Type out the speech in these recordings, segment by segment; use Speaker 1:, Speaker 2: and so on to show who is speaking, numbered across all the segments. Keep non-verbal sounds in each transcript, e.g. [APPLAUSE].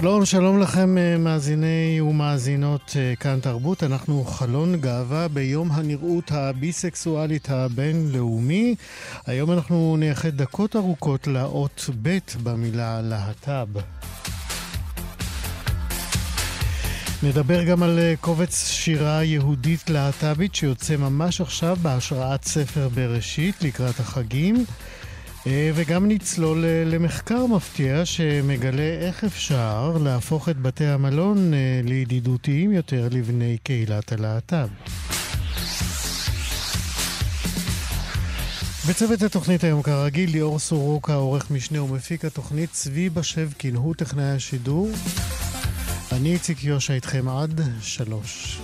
Speaker 1: שלום, שלום לכם אה, מאזיני ומאזינות אה, כאן תרבות. אנחנו חלון גאווה ביום הנראות הביסקסואלית הבינלאומי. היום אנחנו נייחד דקות ארוכות לאות ב' במילה להט"ב. נדבר גם על אה, קובץ שירה יהודית להט"בית שיוצא ממש עכשיו בהשראת ספר בראשית לקראת החגים. אה, וגם נצלול אה, למחקר מפתיע שמגלה איך אפשר להפוך את בתי המלון אה, לידידותיים יותר לבני קהילת הלהט"ב. בצוות התוכנית היום כרגיל, ליאור סורוקה, עורך משנה ומפיק התוכנית, צבי בשבקין, הוא טכנאי השידור. אני איציק יושע איתכם עד שלוש.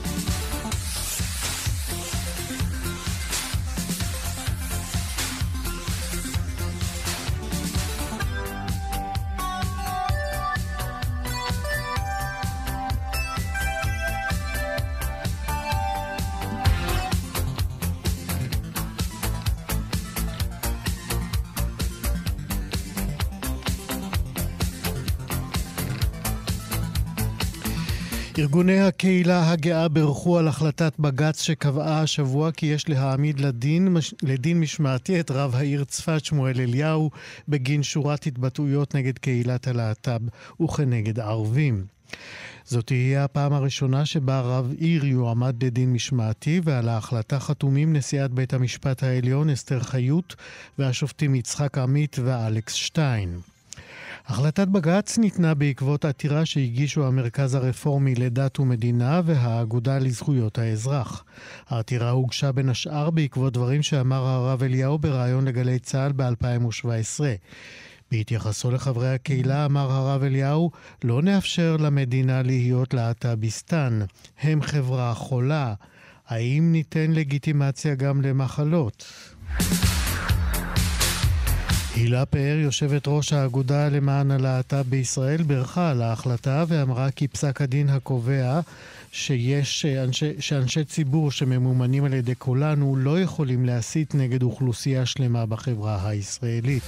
Speaker 1: ארגוני הקהילה הגאה בירכו על החלטת בג"ץ שקבעה השבוע כי יש להעמיד לדין, לדין משמעתי את רב העיר צפת שמואל אליהו בגין שורת התבטאויות נגד קהילת הלהט"ב וכנגד ערבים. זאת תהיה הפעם הראשונה שבה רב עיר יועמד לדין משמעתי, ועל ההחלטה חתומים נשיאת בית המשפט העליון אסתר חיות והשופטים יצחק עמית ואלכס שטיין. החלטת בג"ץ ניתנה בעקבות עתירה שהגישו המרכז הרפורמי לדת ומדינה והאגודה לזכויות האזרח. העתירה הוגשה בין השאר בעקבות דברים שאמר הרב אליהו בריאיון לגלי צה"ל ב-2017. בהתייחסו לחברי הקהילה אמר הרב אליהו, לא נאפשר למדינה להיות להט"ביסטן. הם חברה חולה. האם ניתן לגיטימציה גם למחלות? הילה פאר, יושבת ראש האגודה למען הלהט"ב בישראל, בירכה על ההחלטה ואמרה כי פסק הדין הקובע שיש אנשי, שאנשי ציבור שממומנים על ידי כולנו לא יכולים להסית נגד אוכלוסייה שלמה בחברה הישראלית.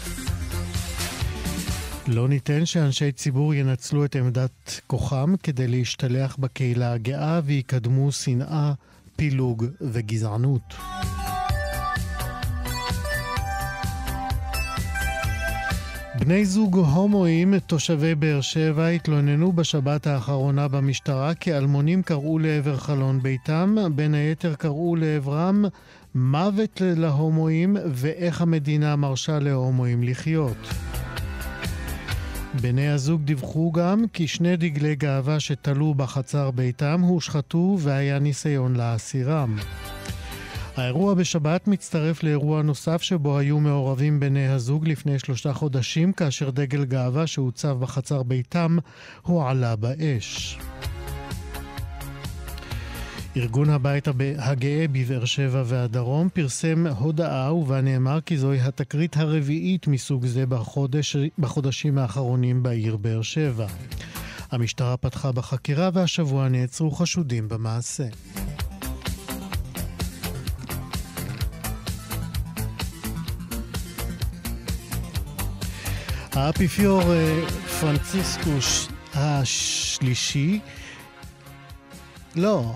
Speaker 1: לא ניתן שאנשי ציבור ינצלו את עמדת כוחם כדי להשתלח בקהילה הגאה ויקדמו שנאה, פילוג וגזענות. בני זוג הומואים, תושבי באר שבע, התלוננו בשבת האחרונה במשטרה כי אלמונים קראו לעבר חלון ביתם, בין היתר קראו לעברם מוות להומואים ואיך המדינה מרשה להומואים לחיות. בני הזוג דיווחו גם כי שני דגלי גאווה שתלו בחצר ביתם הושחתו והיה ניסיון להסירם. האירוע בשבת מצטרף לאירוע נוסף שבו היו מעורבים בני הזוג לפני שלושה חודשים, כאשר דגל גאווה שהוצב בחצר ביתם הועלה באש. ארגון הבית הגאה בבאר שבע והדרום פרסם הודעה ובה נאמר כי זוהי התקרית הרביעית מסוג זה בחודש, בחודשים האחרונים בעיר באר שבע. המשטרה פתחה בחקירה והשבוע נעצרו חשודים במעשה. האפיפיור אה, פרנציסקוס השלישי, לא,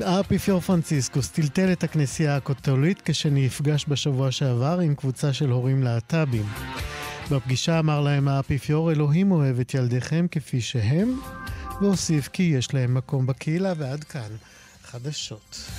Speaker 1: האפיפיור פרנציסקוס טלטל את הכנסייה הקתולית כשנפגש בשבוע שעבר עם קבוצה של הורים להט"בים. בפגישה אמר להם האפיפיור, אלוהים אוהב את ילדיכם כפי שהם, והוסיף כי יש להם מקום בקהילה, ועד כאן חדשות.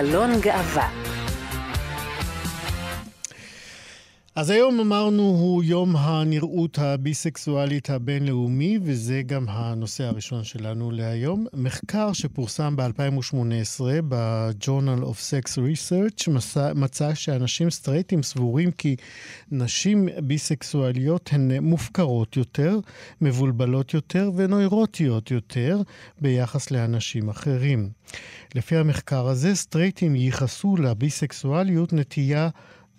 Speaker 2: חלון גאווה
Speaker 1: אז היום אמרנו הוא יום הנראות הביסקסואלית הבינלאומי, וזה גם הנושא הראשון שלנו להיום. מחקר שפורסם ב-2018 ב-Journal of Sex Research מצא, שאנשים סטרייטים סבורים כי נשים ביסקסואליות הן מופקרות יותר, מבולבלות יותר ונוירוטיות יותר ביחס לאנשים אחרים. לפי המחקר הזה, סטרייטים ייחסו לביסקסואליות נטייה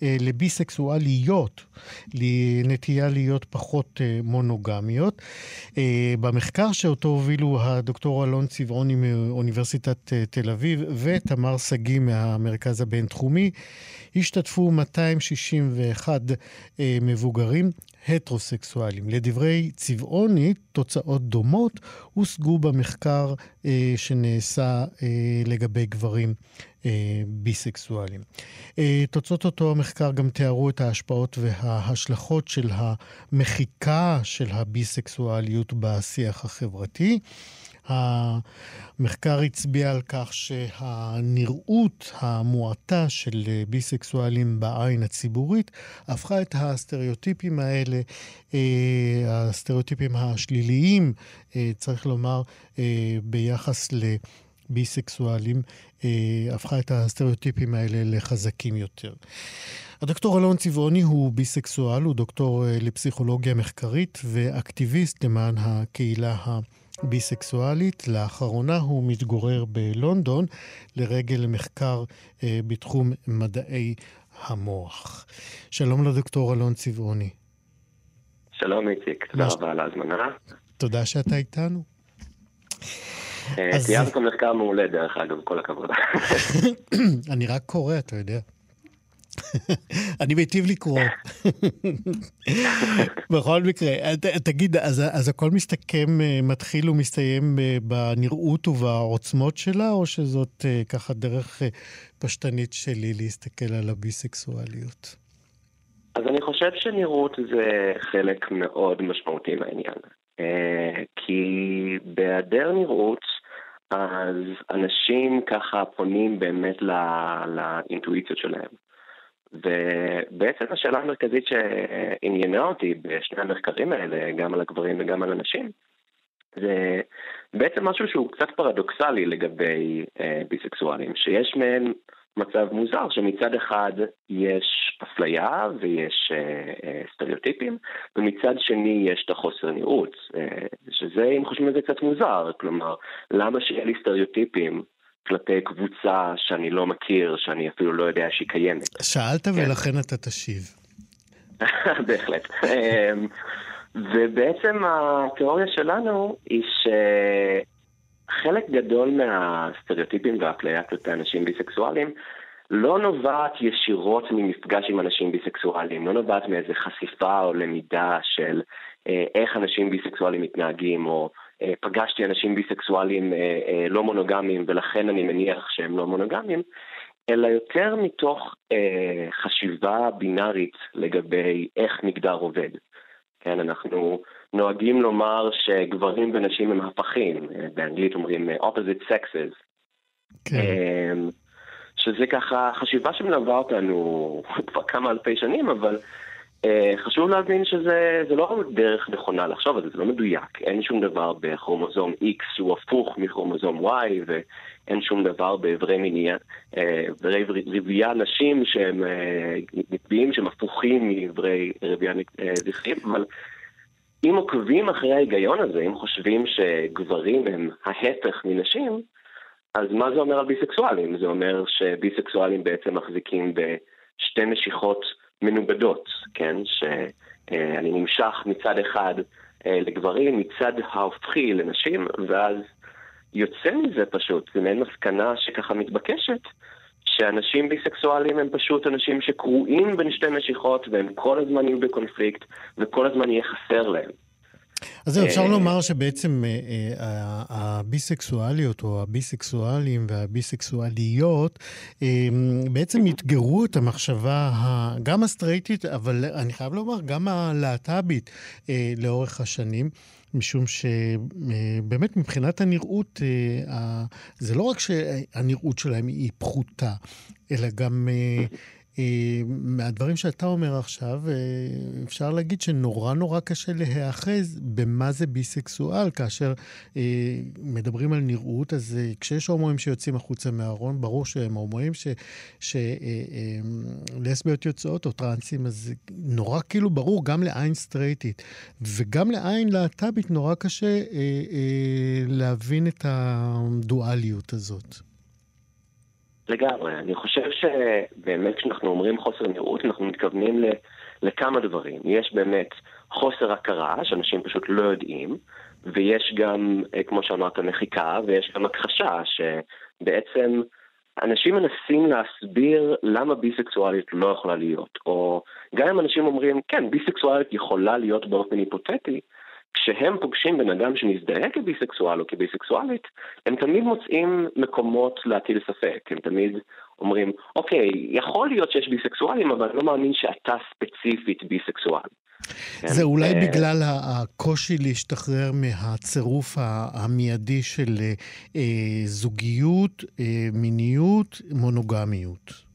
Speaker 1: לביסקסואליות, לנטייה להיות פחות אה, מונוגמיות. אה, במחקר שאותו הובילו הדוקטור אלון צבעוני מאוניברסיטת תל אביב ותמר שגיא מהמרכז הבינתחומי, השתתפו 261 מבוגרים הטרוסקסואלים. לדברי צבעוני, תוצאות דומות הושגו במחקר אה, שנעשה אה, לגבי גברים אה, ביסקסואלים. אה, תוצאות אותו המחקר גם תיארו את ההשפעות וההשלכות של המחיקה של הביסקסואליות בשיח החברתי. המחקר הצביע על כך שהנראות המועטה של ביסקסואלים בעין הציבורית הפכה את הסטריאוטיפים האלה, אה, הסטריאוטיפים השליליים, אה, צריך לומר, אה, ביחס לביסקסואלים, הפכה את הסטריאוטיפים האלה לחזקים יותר. הדוקטור אלון צבעוני הוא ביסקסואל, הוא דוקטור לפסיכולוגיה מחקרית ואקטיביסט למען הקהילה ה... ביסקסואלית. לאחרונה הוא מתגורר בלונדון לרגל מחקר אה, בתחום מדעי המוח. שלום לדוקטור אלון צבעוני.
Speaker 3: שלום איציק, תודה מש... רבה על ההזמנה.
Speaker 1: תודה שאתה איתנו.
Speaker 3: אה, תיארת מחקר מעולה דרך אגב, כל הכבוד. [COUGHS]
Speaker 1: אני רק קורא, אתה יודע. אני מיטיב לקרוא. בכל מקרה, תגיד, אז, אז הכל מסתכם, אה, מתחיל ומסתיים אה, בנראות ובעוצמות שלה, או שזאת אה, ככה דרך פשטנית שלי להסתכל על הביסקסואליות?
Speaker 3: אז אני חושב שנראות זה חלק מאוד משמעותי מהעניין. כי בהיעדר נראות, אז אנשים ככה פונים באמת לא, לאינטואיציות שלהם. ובעצם השאלה המרכזית שעניינה אותי בשני המחקרים האלה, גם על הגברים וגם על הנשים, זה בעצם משהו שהוא קצת פרדוקסלי לגבי אה, ביסקסואלים, שיש מעין מצב מוזר שמצד אחד יש אפליה ויש אה, אה, סטריאוטיפים, ומצד שני יש את החוסר נראות, אה, שזה, אם חושבים על זה, קצת מוזר, כלומר, למה שיהיה לי סטריאוטיפים כלפי קבוצה שאני לא מכיר, שאני אפילו לא יודע שהיא קיימת.
Speaker 1: שאלת כן. ולכן אתה תשיב. [LAUGHS]
Speaker 3: בהחלט. אמ, ובעצם התיאוריה שלנו היא שחלק גדול מהסטריאוטיפים והאפליה כלפי אנשים ביסקסואלים לא נובעת ישירות ממפגש עם אנשים ביסקסואלים, לא נובעת מאיזה חשיפה או למידה של אה, איך אנשים ביסקסואלים מתנהגים, או פגשתי אנשים ביסקסואלים אה, אה, לא מונוגמיים ולכן אני מניח שהם לא מונוגמיים, אלא יותר מתוך חשיבה בינארית לגבי איך מגדר עובד. כן, אנחנו נוהגים לומר שגברים ונשים הם הפכים, באנגלית אומרים opposite sexes. כן. שזה ככה חשיבה שמלווה אותנו [LAUGHS] כבר כמה אלפי שנים, אבל אה, חשוב להבין שזה לא דרך נכונה לחשוב על זה, זה לא מדויק. אין שום דבר בכרומוזום X שהוא הפוך מכרומוזום Y, ואין שום דבר באיברי מיניה, אה, איברי רבייה נשים שהם אה, נקביים, שהם הפוכים מאיברי רבייה זכריים, אבל אם עוקבים אחרי ההיגיון הזה, אם חושבים שגברים הם ההפך מנשים, אז מה זה אומר על ביסקסואלים? זה אומר שביסקסואלים בעצם מחזיקים בשתי משיכות מנוגדות, כן? שאני נמשך מצד אחד אה, לגברים, מצד ההופכי לנשים, ואז יוצא מזה פשוט, זה מעין מסקנה שככה מתבקשת, שאנשים ביסקסואלים הם פשוט אנשים שקרועים בין שתי משיכות והם כל הזמן יהיו בקונפליקט וכל הזמן יהיה חסר להם.
Speaker 1: אז זהו, אפשר אה, לומר שבעצם אה, אה, הביסקסואליות או הביסקסואלים והביסקסואליות בעצם אתגרו את המחשבה גם הסטרייטית, אבל אני חייב לומר, גם הלהט"בית לאורך השנים. משום שבאמת מבחינת הנראות, זה לא רק שהנראות שלהם היא פחותה, אלא גם מהדברים שאתה אומר עכשיו, אה, אפשר להגיד שנורא נורא קשה להיאחז במה זה ביסקסואל, כאשר אה, מדברים על נראות, אז כשיש הומואים שיוצאים החוצה מהארון, ברור שהם הומואים, שלסביות יוצאות או טרנסים, אז נורא כאילו ברור, גם לעין סטרייטית וגם לעין להט"בית נורא קשה להבין את הדואליות הזאת.
Speaker 3: לגמרי. אני חושב שבאמת כשאנחנו אומרים חוסר נראות, אנחנו מתכוונים לכמה דברים. יש באמת חוסר הכרה, שאנשים פשוט לא יודעים, ויש גם, אה, כמו שאמרת, מחיקה, ויש גם הכחשה, שבעצם אנשים מנסים להסביר למה ביסקסואלית לא יכולה להיות. או גם אם אנשים אומרים, כן, ביסקסואלית יכולה להיות באופן היפותטי, כשהם פוגשים בן אדם שמזדהה כביסקסואל או כביסקסואלית, הם תמיד מוצאים מקומות להטיל ספק. הם תמיד אומרים, אוקיי, יכול להיות שיש ביסקסואלים, אבל אני לא מאמין שאתה ספציפית ביסקסואל.
Speaker 1: זה אולי אה, בגלל הקושי להשתחרר מהצירוף המיידי של אה, זוגיות, אה, מיניות, מונוגמיות.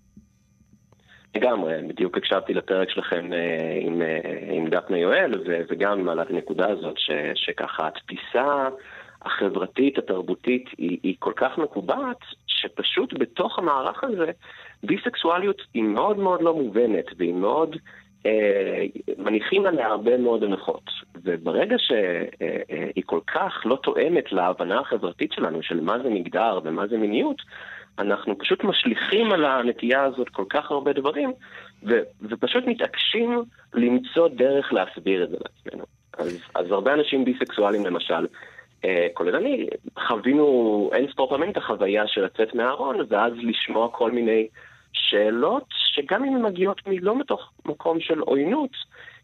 Speaker 3: לגמרי, בדיוק הקשבתי לפרק שלכם אה, עם, אה, עם דפנה יואל, וגם את הנקודה הזאת, ש, שככה התפיסה החברתית, התרבותית, היא, היא כל כך מקובעת, שפשוט בתוך המערך הזה, ביסקסואליות היא מאוד מאוד לא מובנת, והיא מאוד, אה, מניחים עליה הרבה מאוד הנחות. וברגע שהיא אה, כל כך לא תואמת להבנה החברתית שלנו של מה זה מגדר ומה זה מיניות, אנחנו פשוט משליכים על הנטייה הזאת כל כך הרבה דברים, ו- ופשוט מתעקשים למצוא דרך להסביר את זה לעצמנו. אז, אז הרבה אנשים ביסקסואלים למשל, אה, כולל אני, חווינו אין ספור פעמים את החוויה של לצאת מהארון, ואז לשמוע כל מיני שאלות, שגם אם הן מגיעות מלא מתוך מקום של עוינות,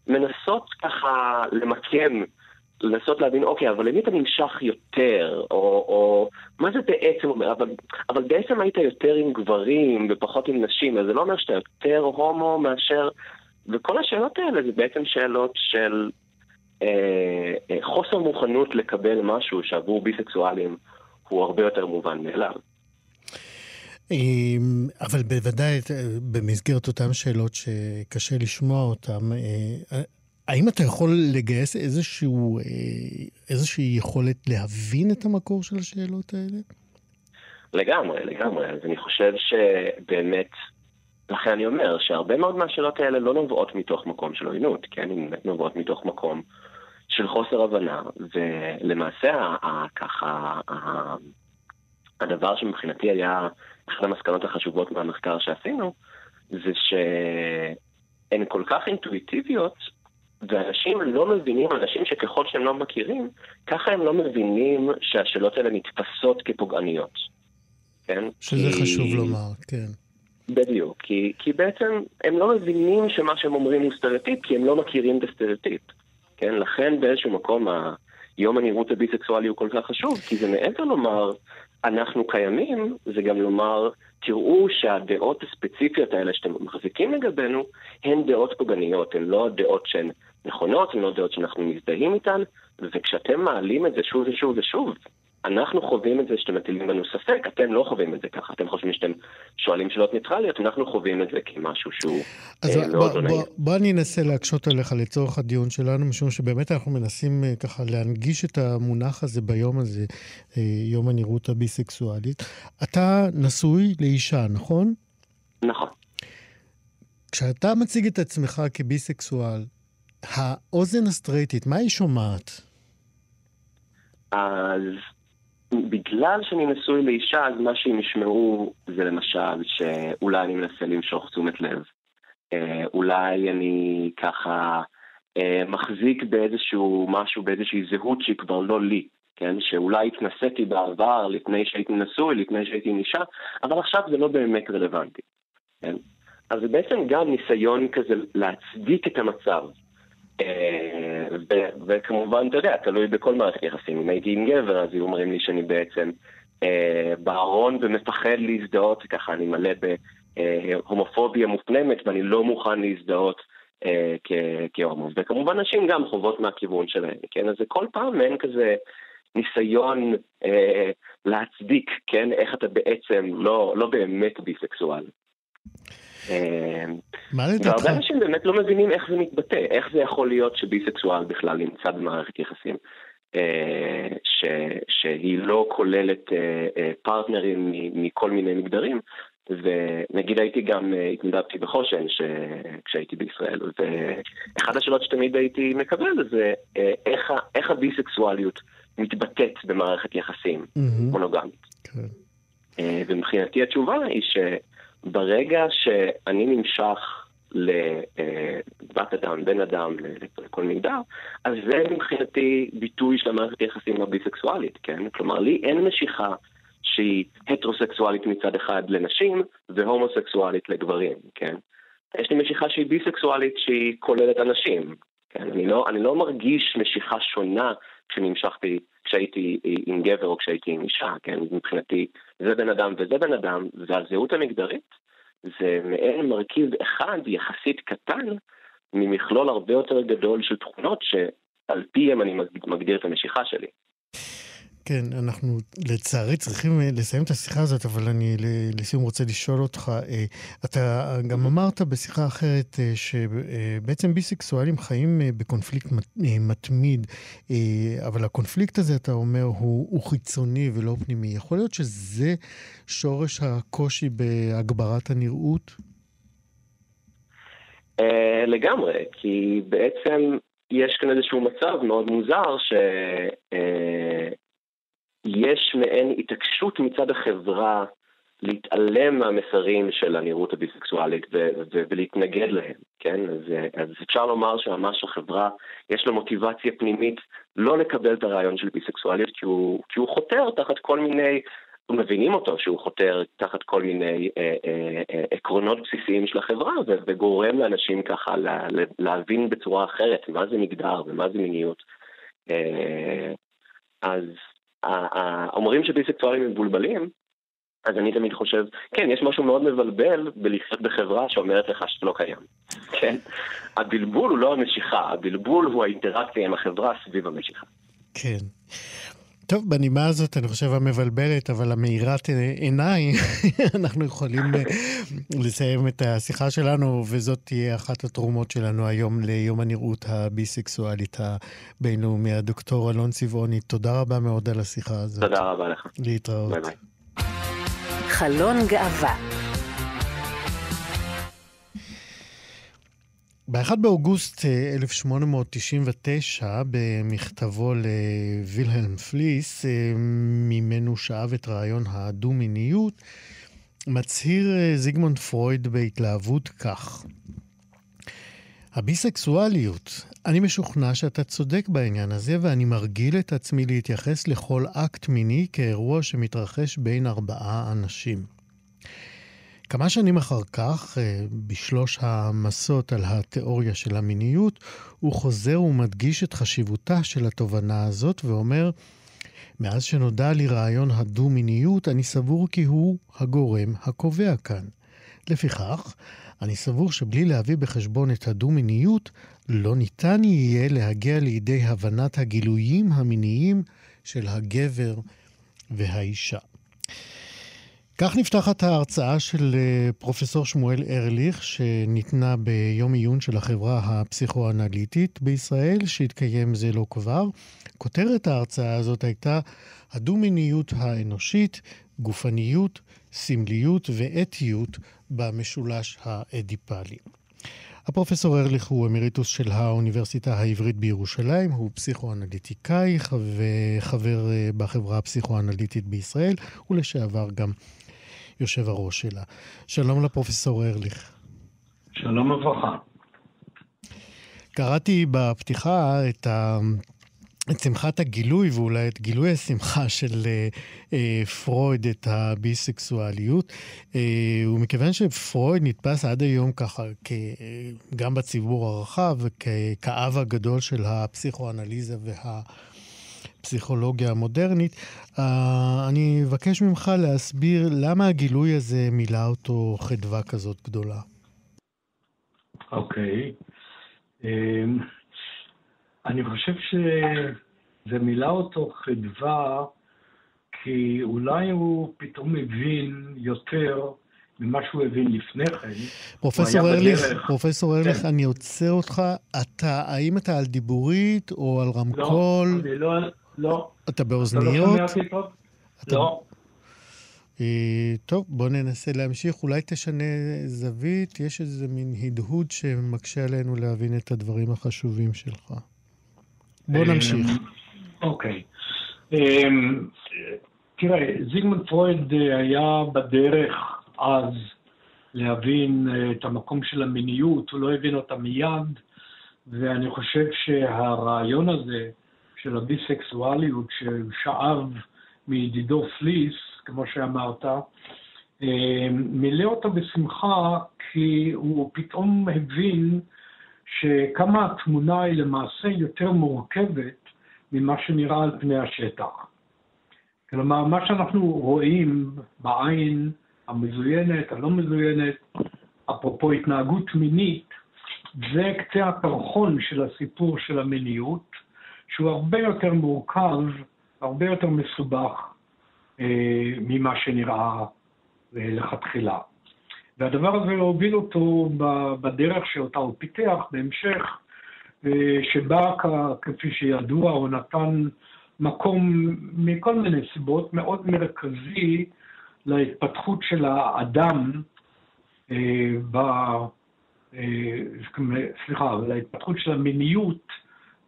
Speaker 3: מנסות ככה למקם לנסות להבין, אוקיי, אבל למי אתה נמשך יותר, או, או מה זה בעצם אומר, אבל, אבל בעצם היית יותר עם גברים ופחות עם נשים, אז זה לא אומר שאתה יותר הומו מאשר... וכל השאלות האלה זה בעצם שאלות של אה, אה, חוסר מוכנות לקבל משהו שעבור ביסקסואלים הוא הרבה יותר מובן מאליו.
Speaker 1: אמ, אבל בוודאי במסגרת אותן שאלות שקשה לשמוע אותן, אה, האם אתה יכול לגייס איזשהו, אה, איזושהי יכולת להבין את המקור של השאלות האלה?
Speaker 3: לגמרי, לגמרי. אז אני חושב שבאמת, לכן אני אומר שהרבה מאוד מהשאלות האלה לא נובעות מתוך מקום של עוינות, כן? הן באמת נובעות מתוך מקום של חוסר הבנה, ולמעשה ככה, הדבר שמבחינתי היה אחת המסקנות החשובות מהמחקר שעשינו, זה שהן כל כך אינטואיטיביות, ואנשים לא מבינים, אנשים שככל שהם לא מכירים, ככה הם לא מבינים שהשאלות האלה נתפסות כפוגעניות. כן?
Speaker 1: שזה כי... חשוב לומר, כן.
Speaker 3: בדיוק, כי, כי בעצם הם לא מבינים שמה שהם אומרים הוא סטריאוטיפ, כי הם לא מכירים את הסטריאוטיפ. כן? לכן באיזשהו מקום יום הנראות הביסקסואלי הוא כל כך חשוב, כי זה מעבר לומר, אנחנו קיימים, זה גם לומר, תראו שהדעות הספציפיות האלה שאתם מחזיקים לגבינו, הן דעות פוגעניות, הן לא דעות שהן נכונות, הן לא דעות שאנחנו מזדהים איתן, וכשאתם מעלים את זה שוב ושוב ושוב, אנחנו חווים את זה שאתם מטילים בנו ספק, אתם לא חווים את זה ככה, אתם חושבים שאתם שואלים שאלות ניטרליות, אנחנו חווים את זה כמשהו שהוא
Speaker 1: אז אה, מאוד לא נעים. בוא, בוא אני אנסה להקשות עליך לצורך הדיון שלנו, משום שבאמת אנחנו מנסים אה, ככה להנגיש את המונח הזה ביום הזה, אה, יום הנראות הביסקסואלית. אתה נשוי לאישה, נכון?
Speaker 3: נכון.
Speaker 1: כשאתה מציג את עצמך כביסקסואל, האוזן הסטרייטית, מה היא שומעת?
Speaker 3: אז בגלל שאני נשוי לאישה, אז מה שהם ישמעו זה למשל שאולי אני מנסה למשוך תשומת לב. אה, אולי אני ככה אה, מחזיק באיזשהו משהו, באיזושהי זהות שהיא כבר לא לי. כן, שאולי התנסיתי בעבר לפני שהייתי נשוי, לפני שהייתי עם אישה, אבל עכשיו זה לא באמת רלוונטי. כן? אז זה בעצם גם ניסיון כזה להצדיק את המצב. אה, וכמובן, אתה יודע, תלוי בכל מערכת יחסים. אם הייתי עם גבר, אז היו אומרים לי שאני בעצם אה, בארון ומפחד להזדהות, ככה אני מלא בהומופוביה מופנמת, ואני לא מוכן להזדהות אה, כהומו. וכמובן נשים גם חוות מהכיוון שלהן, כן? אז זה כל פעם מעין כזה ניסיון אה, להצדיק, כן? איך אתה בעצם לא, לא באמת ביסקסואל.
Speaker 1: אה, מה לדעתך?
Speaker 3: והרבה אנשים באמת לא מבינים איך זה מתבטא, איך זה יכול להיות שביסקסואל בכלל נמצא במערכת יחסים. אה, ש, שהיא לא כוללת אה, פרטנרים מכל מיני מגדרים, ונגיד הייתי גם, התנדבתי בחושן ש... כשהייתי בישראל, ואחת השאלות שתמיד הייתי מקבל זה איך, איך הביסקסואליות מתבטאת במערכת יחסים mm-hmm. מונוגמית. כן. ומבחינתי התשובה היא ש... ברגע שאני נמשך לבת אדם, בן אדם, לכל מגדר, אז זה מבחינתי ביטוי של המערכת היחסים הביסקסואלית, כן? כלומר, לי אין משיכה שהיא הטרוסקסואלית מצד אחד לנשים והומוסקסואלית לגברים, כן? יש לי משיכה שהיא ביסקסואלית שהיא כוללת אנשים, כן? אני לא, אני לא מרגיש משיכה שונה כשנמשכתי, כשהייתי עם גבר או כשהייתי עם אישה, כן? מבחינתי זה בן אדם וזה בן אדם, והזהות המגדרית זה מעין מרכיב אחד יחסית קטן ממכלול הרבה יותר גדול של תכונות שעל פיהם אני מגדיר את המשיכה שלי.
Speaker 1: כן, אנחנו לצערי צריכים אה, לסיים את השיחה הזאת, אבל אני לסיום רוצה לשאול אותך, אה, אתה גם אמרת בשיחה אחרת אה, שבעצם ביסקסואלים חיים בקונפליקט מתמיד, אבל הקונפליקט הזה, אתה אומר, הוא, הוא חיצוני ולא פנימי. יכול להיות שזה שורש הקושי בהגברת הנראות?
Speaker 3: לגמרי, כי בעצם יש כאן איזשהו מצב מאוד מוזר ש... יש מעין התעקשות מצד החברה להתעלם מהמסרים של הנראות הביסקסואלית ו- ו- ולהתנגד להם, כן? אז, אז אפשר לומר שממש החברה, יש לה מוטיבציה פנימית לא לקבל את הרעיון של ביסקסואליות כי הוא, כי הוא חותר תחת כל מיני, מבינים אותו שהוא חותר תחת כל מיני אה, אה, אה, עקרונות בסיסיים של החברה ו- וגורם לאנשים ככה לה, להבין בצורה אחרת מה זה מגדר ומה זה מיניות. אה, אז אומרים שביסקסואלים מבולבלים, אז אני תמיד חושב, כן, יש משהו מאוד מבלבל בלחיות בחברה שאומרת לך שאתה לא קיים, כן? הבלבול הוא לא המשיכה, הבלבול הוא האינטראקציה עם החברה סביב המשיכה.
Speaker 1: כן. טוב, בנימה הזאת, אני חושב המבלבלת, אבל המאירת עיניים, [LAUGHS] אנחנו יכולים אה, לסיים את השיחה שלנו, וזאת תהיה אחת התרומות שלנו היום ליום הנראות הביסקסואלית הבינלאומי. הדוקטור אלון צבעוני, תודה רבה מאוד על השיחה הזאת.
Speaker 3: תודה רבה לך.
Speaker 1: להתראות.
Speaker 3: ביי ביי.
Speaker 2: חלון גאווה
Speaker 1: ב-1 באוגוסט 1899, אה, במכתבו לווילהלם פליס, אה, ממנו שאב את רעיון הדו-מיניות, מצהיר אה, זיגמונד פרויד בהתלהבות כך: הביסקסואליות, אני משוכנע שאתה צודק בעניין הזה, ואני מרגיל את עצמי להתייחס לכל אקט מיני כאירוע שמתרחש בין ארבעה אנשים. כמה שנים אחר כך, אה, בשלוש המסות על התיאוריה של המיניות, הוא חוזר ומדגיש את חשיבותה של התובנה הזאת ואומר, מאז שנודע לי רעיון הדו-מיניות, אני סבור כי הוא הגורם הקובע כאן. לפיכך, אני סבור שבלי להביא בחשבון את הדו-מיניות, לא ניתן יהיה להגיע לידי הבנת הגילויים המיניים של הגבר והאישה. כך נפתחת ההרצאה של אה, פרופסור שמואל ארליך, שניתנה ביום עיון של החברה הפסיכואנליטית בישראל, שהתקיים זה לא כבר. כותרת ההרצאה הזאת הייתה הדו-מיניות האנושית, גופניות, סמליות ואתיות במשולש האדיפלי. הפרופסור ארליך הוא אמיריטוס של האוניברסיטה העברית בירושלים, הוא פסיכואנליטיקאי וחבר אה, בחברה הפסיכואנליטית בישראל, ולשעבר גם יושב הראש שלה. שלום לפרופסור ארליך.
Speaker 4: שלום וברכה.
Speaker 1: קראתי בפתיחה את ה... את שמחת הגילוי, ואולי את גילוי השמחה של אה, אה, פרויד, את הביסקסואליות. אה, ומכיוון שפרויד נתפס עד היום ככה, כ, גם בציבור הרחב, כאב הגדול של הפסיכואנליזה וה... הפסיכולוגיה המודרנית. Uh, אני אבקש ממך להסביר למה הגילוי הזה מילא אותו חדווה כזאת גדולה.
Speaker 4: אוקיי. Okay. אמ, אני חושב שזה מילא אותו חדווה, כי אולי הוא פתאום הבין יותר ממה שהוא הבין לפני כן.
Speaker 1: פרופסור ארליך, פרופסור ארליך, כן. אני עוצר אותך. אתה, האם אתה על דיבורית או על רמקול?
Speaker 4: לא, אני לא, לא.
Speaker 1: אתה באוזניות? אתה
Speaker 4: לא שומע אותי טוב? אתה... לא.
Speaker 1: אה, טוב, בוא ננסה להמשיך. אולי תשנה זווית, יש איזה מין הדהוד שמקשה עלינו להבין את הדברים החשובים שלך. בוא נמשיך.
Speaker 4: אוקיי. אמ, תראה, זיגמונד פרויד אה, היה בדרך אז להבין אה, את המקום של המיניות, הוא לא הבין אותה מיד, ואני חושב שהרעיון הזה של הביסקסואליות ששאב מידידו פליס, כמו שאמרת, אה, מילא אותו בשמחה כי הוא פתאום הבין שכמה התמונה היא למעשה יותר מורכבת ממה שנראה על פני השטח. כלומר, מה שאנחנו רואים בעין המזוינת, הלא מזוינת, אפרופו התנהגות מינית, זה קצה הקרחון של הסיפור של המיניות, שהוא הרבה יותר מורכב, הרבה יותר מסובך אה, ממה שנראה אה, לכתחילה. והדבר הזה הוביל אותו בדרך שאותה הוא פיתח בהמשך, אה, שבה, כפי שידוע, הוא נתן מקום מכל מיני סיבות מאוד מרכזי להתפתחות של האדם, ב... סליחה, להתפתחות של המיניות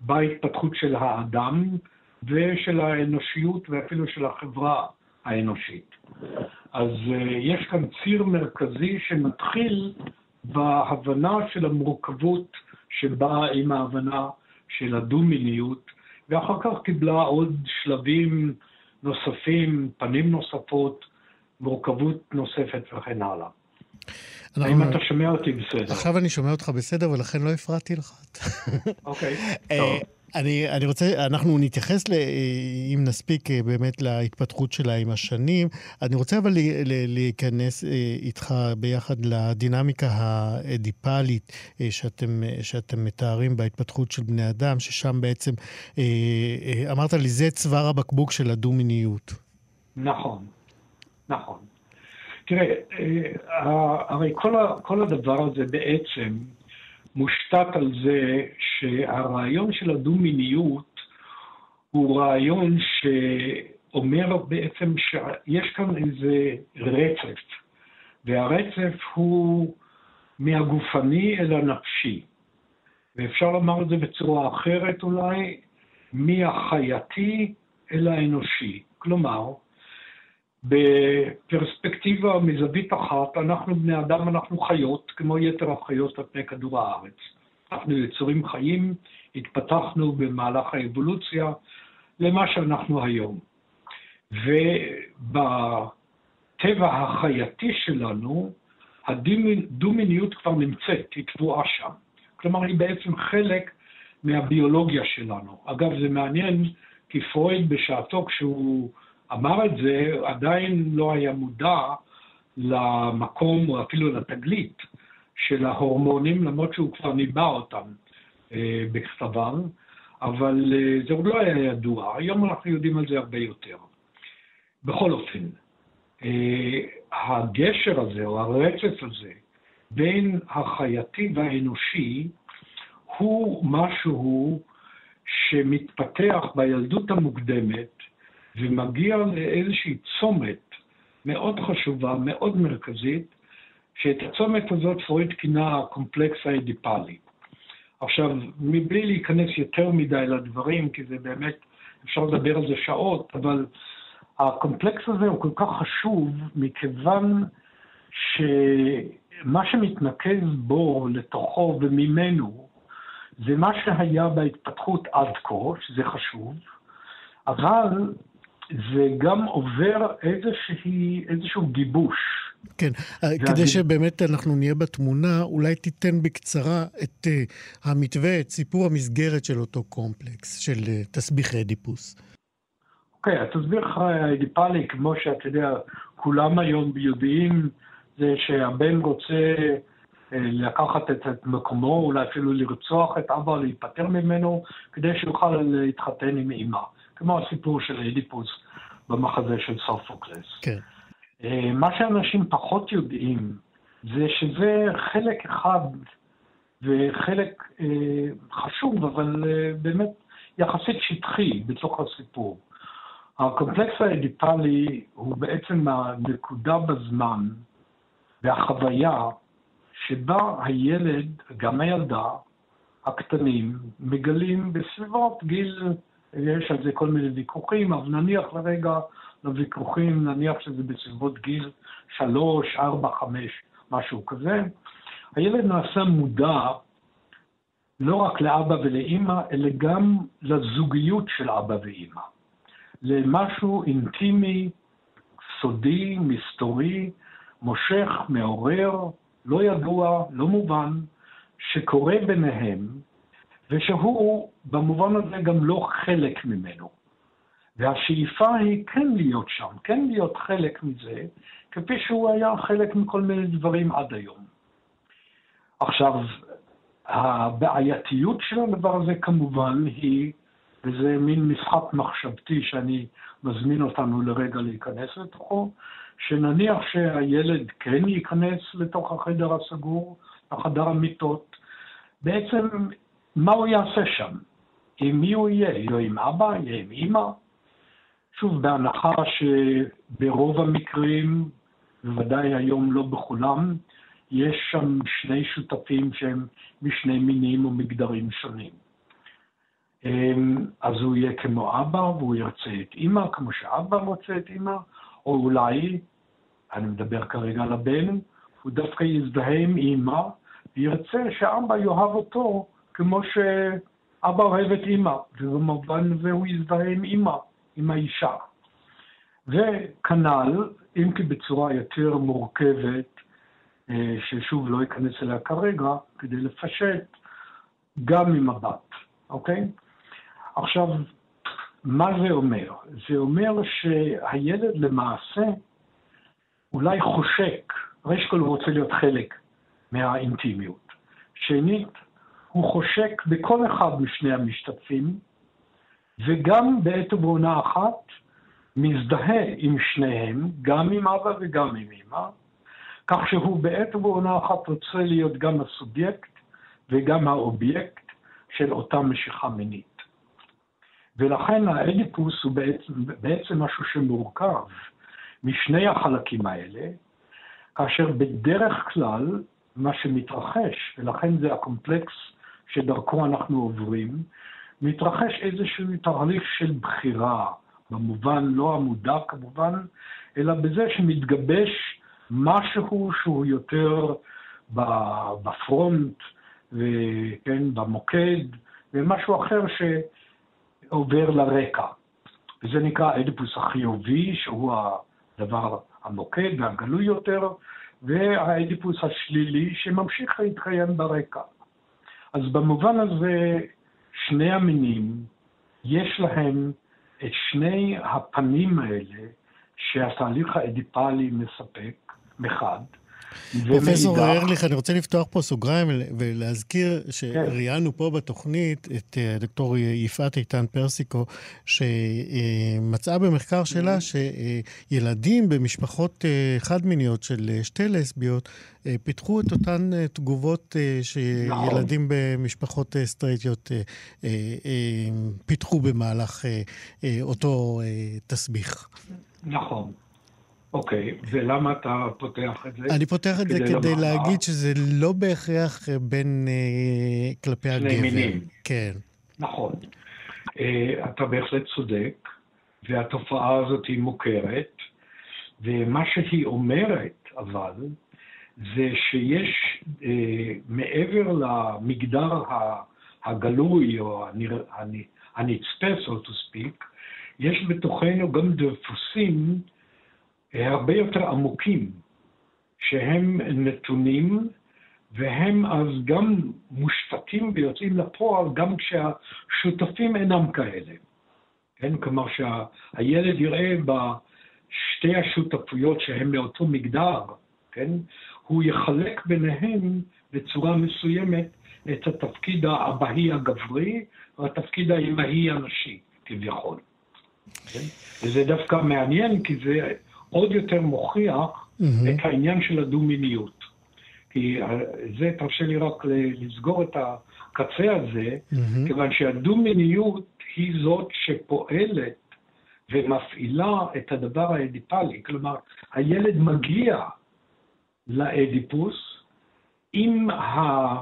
Speaker 4: בהתפתחות של האדם, ושל האנושיות ואפילו של החברה האנושית. אז uh, יש כאן ציר מרכזי שמתחיל בהבנה של המורכבות שבאה עם ההבנה של הדו-מיניות, ואחר כך קיבלה עוד שלבים נוספים, פנים נוספות, מורכבות נוספת וכן הלאה. אנחנו... האם אתה שומע אותי בסדר?
Speaker 1: עכשיו אני שומע אותך בסדר, ולכן לא הפרעתי לך. [LAUGHS]
Speaker 4: אוקיי,
Speaker 1: אה, טוב. אני, אני רוצה, אנחנו נתייחס, ל, אם נספיק, אה, באמת להתפתחות שלה עם השנים. אני רוצה אבל להיכנס אה, איתך ביחד לדינמיקה האדיפלית אה, שאתם, שאתם מתארים בהתפתחות של בני אדם, ששם בעצם, אמרת לי, זה צוואר הבקבוק של הדו-מיניות.
Speaker 4: נכון, נכון. תראה, הרי כל, כל הדבר הזה בעצם, מושתת על זה שהרעיון של הדו-מיניות הוא רעיון שאומר בעצם שיש כאן איזה רצף, והרצף הוא מהגופני אל הנפשי. ואפשר לומר את זה בצורה אחרת אולי, מהחייתי אל האנושי. כלומר, בפרספקטיבה מזווית אחת, אנחנו בני אדם, אנחנו חיות, כמו יתר החיות על פני כדור הארץ. אנחנו יצורים חיים, התפתחנו במהלך האבולוציה למה שאנחנו היום. ובטבע החייתי שלנו, הדו-מיניות כבר נמצאת, היא טבועה שם. כלומר, היא בעצם חלק מהביולוגיה שלנו. אגב, זה מעניין, כי פרויד בשעתו, כשהוא אמר את זה, עדיין לא היה מודע למקום או אפילו לתגלית של ההורמונים, למרות שהוא כבר ניבא אותם אה, בכתביו, אבל אה, זה עוד לא היה ידוע. היום אנחנו יודעים על זה הרבה יותר. בכל אופן, אה, הגשר הזה או הרצף הזה בין החייתי והאנושי הוא משהו שמתפתח בילדות המוקדמת ומגיע לאיזושהי צומת מאוד חשובה, מאוד מרכזית, שאת הצומת הזאת פרויד כינה הקומפלקס האדיפלי. עכשיו, מבלי להיכנס יותר מדי לדברים, כי זה באמת, אפשר לדבר על זה שעות, אבל הקומפלקס הזה הוא כל כך חשוב, מכיוון שמה שמתנקז בו, לתוכו וממנו, זה מה שהיה בהתפתחות עד כה, שזה חשוב, אבל זה גם עובר איזושהי, איזשהו גיבוש.
Speaker 1: כן, אה. כדי שבאמת אנחנו נהיה בתמונה, אולי תיתן בקצרה את uh, המתווה, את סיפור המסגרת של אותו קומפלקס, של uh, תסביך אדיפוס.
Speaker 4: אוקיי, okay, התסביך האדיפלי, כמו שאתה יודע, כולם היום יודעים, זה שהבן רוצה לקחת את, את מקומו, אולי אפילו לרצוח את אבא, להיפטר ממנו, כדי שיוכל להתחתן עם אמא. כמו הסיפור של אדיפוס במחזה של סופוקלס.
Speaker 1: כן.
Speaker 4: אה, מה שאנשים פחות יודעים זה שזה חלק אחד וחלק אה, חשוב, אבל אה, באמת יחסית שטחי בתוך הסיפור. הקומפלקס האדיפלי הוא בעצם הנקודה בזמן והחוויה שבה הילד, גם הילדה, הקטנים, מגלים בסביבות גיל, יש על זה כל מיני ויכוחים, אבל נניח לרגע לוויכוחים, נניח שזה בסביבות גיל שלוש, ארבע, חמש, משהו כזה, הילד נעשה מודע לא רק לאבא ולאימא, אלא גם לזוגיות של אבא ואימא. למשהו אינטימי, סודי, מסתורי, מושך, מעורר, לא ידוע, לא מובן, שקורה ביניהם, ושהוא במובן הזה גם לא חלק ממנו. והשאיפה היא כן להיות שם, כן להיות חלק מזה, כפי שהוא היה חלק מכל מיני דברים עד היום. עכשיו, הבעייתיות של הדבר הזה כמובן היא, וזה מין משחק מחשבתי שאני מזמין אותנו לרגע להיכנס לתוכו, שנניח שהילד כן ייכנס לתוך החדר הסגור, לחדר המיטות, בעצם מה הוא יעשה שם? עם מי הוא יהיה? יהיה עם אבא? יהיה עם אימא? שוב, בהנחה שברוב המקרים, בוודאי היום לא בכולם, יש שם שני שותפים שהם משני מינים או מגדרים שונים. אמ, אז הוא יהיה כמו אבא והוא ירצה את אימא כמו שאבא רוצה את אימא, או אולי, אני מדבר כרגע על הבן, הוא דווקא יזדהה עם אימא וירצה שאבא יאהב אותו כמו שאבא אוהב את אימא, ובמובן הזה הוא יזדהה עם אימא, עם האישה. וכנ"ל, אם כי בצורה יותר מורכבת, אה, ששוב לא אכנס אליה כרגע, כדי לפשט, גם עם הבת, אוקיי? עכשיו, מה זה אומר? זה אומר שהילד למעשה אולי חושק, ראש כל הוא רוצה להיות חלק מהאינטימיות. שנית, הוא חושק בכל אחד משני המשתתפים, וגם בעת ובעונה אחת מזדהה עם שניהם, גם עם אבא וגם עם אמא, כך שהוא בעת ובעונה אחת רוצה להיות גם הסובייקט וגם האובייקט של אותה משיכה מינית. ולכן האדיפוס הוא בעצם, בעצם משהו שמורכב משני החלקים האלה, כאשר בדרך כלל מה שמתרחש, ולכן זה הקומפלקס שדרכו אנחנו עוברים, מתרחש איזשהו תהליך של בחירה, במובן לא המודע כמובן, אלא בזה שמתגבש משהו שהוא יותר בפרונט, וכן, במוקד, ומשהו אחר שעובר לרקע. וזה נקרא האדיפוס החיובי, שהוא הדבר המוקד והגלוי יותר, והאדיפוס השלילי שממשיך להתקיים ברקע. אז במובן הזה, שני המינים, יש להם את שני הפנים האלה שהתהליך האדיפלי מספק, מחד.
Speaker 1: פרופסור ארליך, אני רוצה לפתוח פה סוגריים ולהזכיר שראיינו פה בתוכנית את אה, דוקטור יפעת איתן פרסיקו, שמצאה במחקר שלה שילדים במשפחות אה, חד-מיניות של אה, שתי לסביות פיתחו את אותן תגובות שילדים במשפחות סטרייטיות פיתחו במהלך אותו תסביך.
Speaker 4: נכון. אוקיי, ולמה אתה פותח את זה?
Speaker 1: אני פותח את זה כדי. להגיד שזה לא בהכרח בין אה, כלפי הגבר. שני מינים. כן.
Speaker 4: נכון. אה, אתה בהחלט צודק, והתופעה הזאת היא מוכרת, ומה שהיא אומרת, אבל, זה שיש אה, מעבר למגדר הגלוי או הנצפה, so to speak, יש בתוכנו גם דפוסים הרבה יותר עמוקים, שהם נתונים והם אז גם מושתתים ויוצאים לפועל גם כשהשותפים אינם כאלה. כן, כלומר שהילד יראה בשתי השותפויות שהן מאותו מגדר, כן, הוא יחלק ביניהם בצורה מסוימת את התפקיד האבהי הגברי והתפקיד האמהי הנשי, כביכול. כן? וזה דווקא מעניין, כי זה עוד יותר מוכיח mm-hmm. את העניין של הדו-מיניות. כי אה, זה, תרשה לי רק לסגור את הקצה הזה, mm-hmm. כיוון שהדו-מיניות היא זאת שפועלת ומפעילה את הדבר האדיפלי. כלומר, הילד מגיע לאדיפוס עם ה...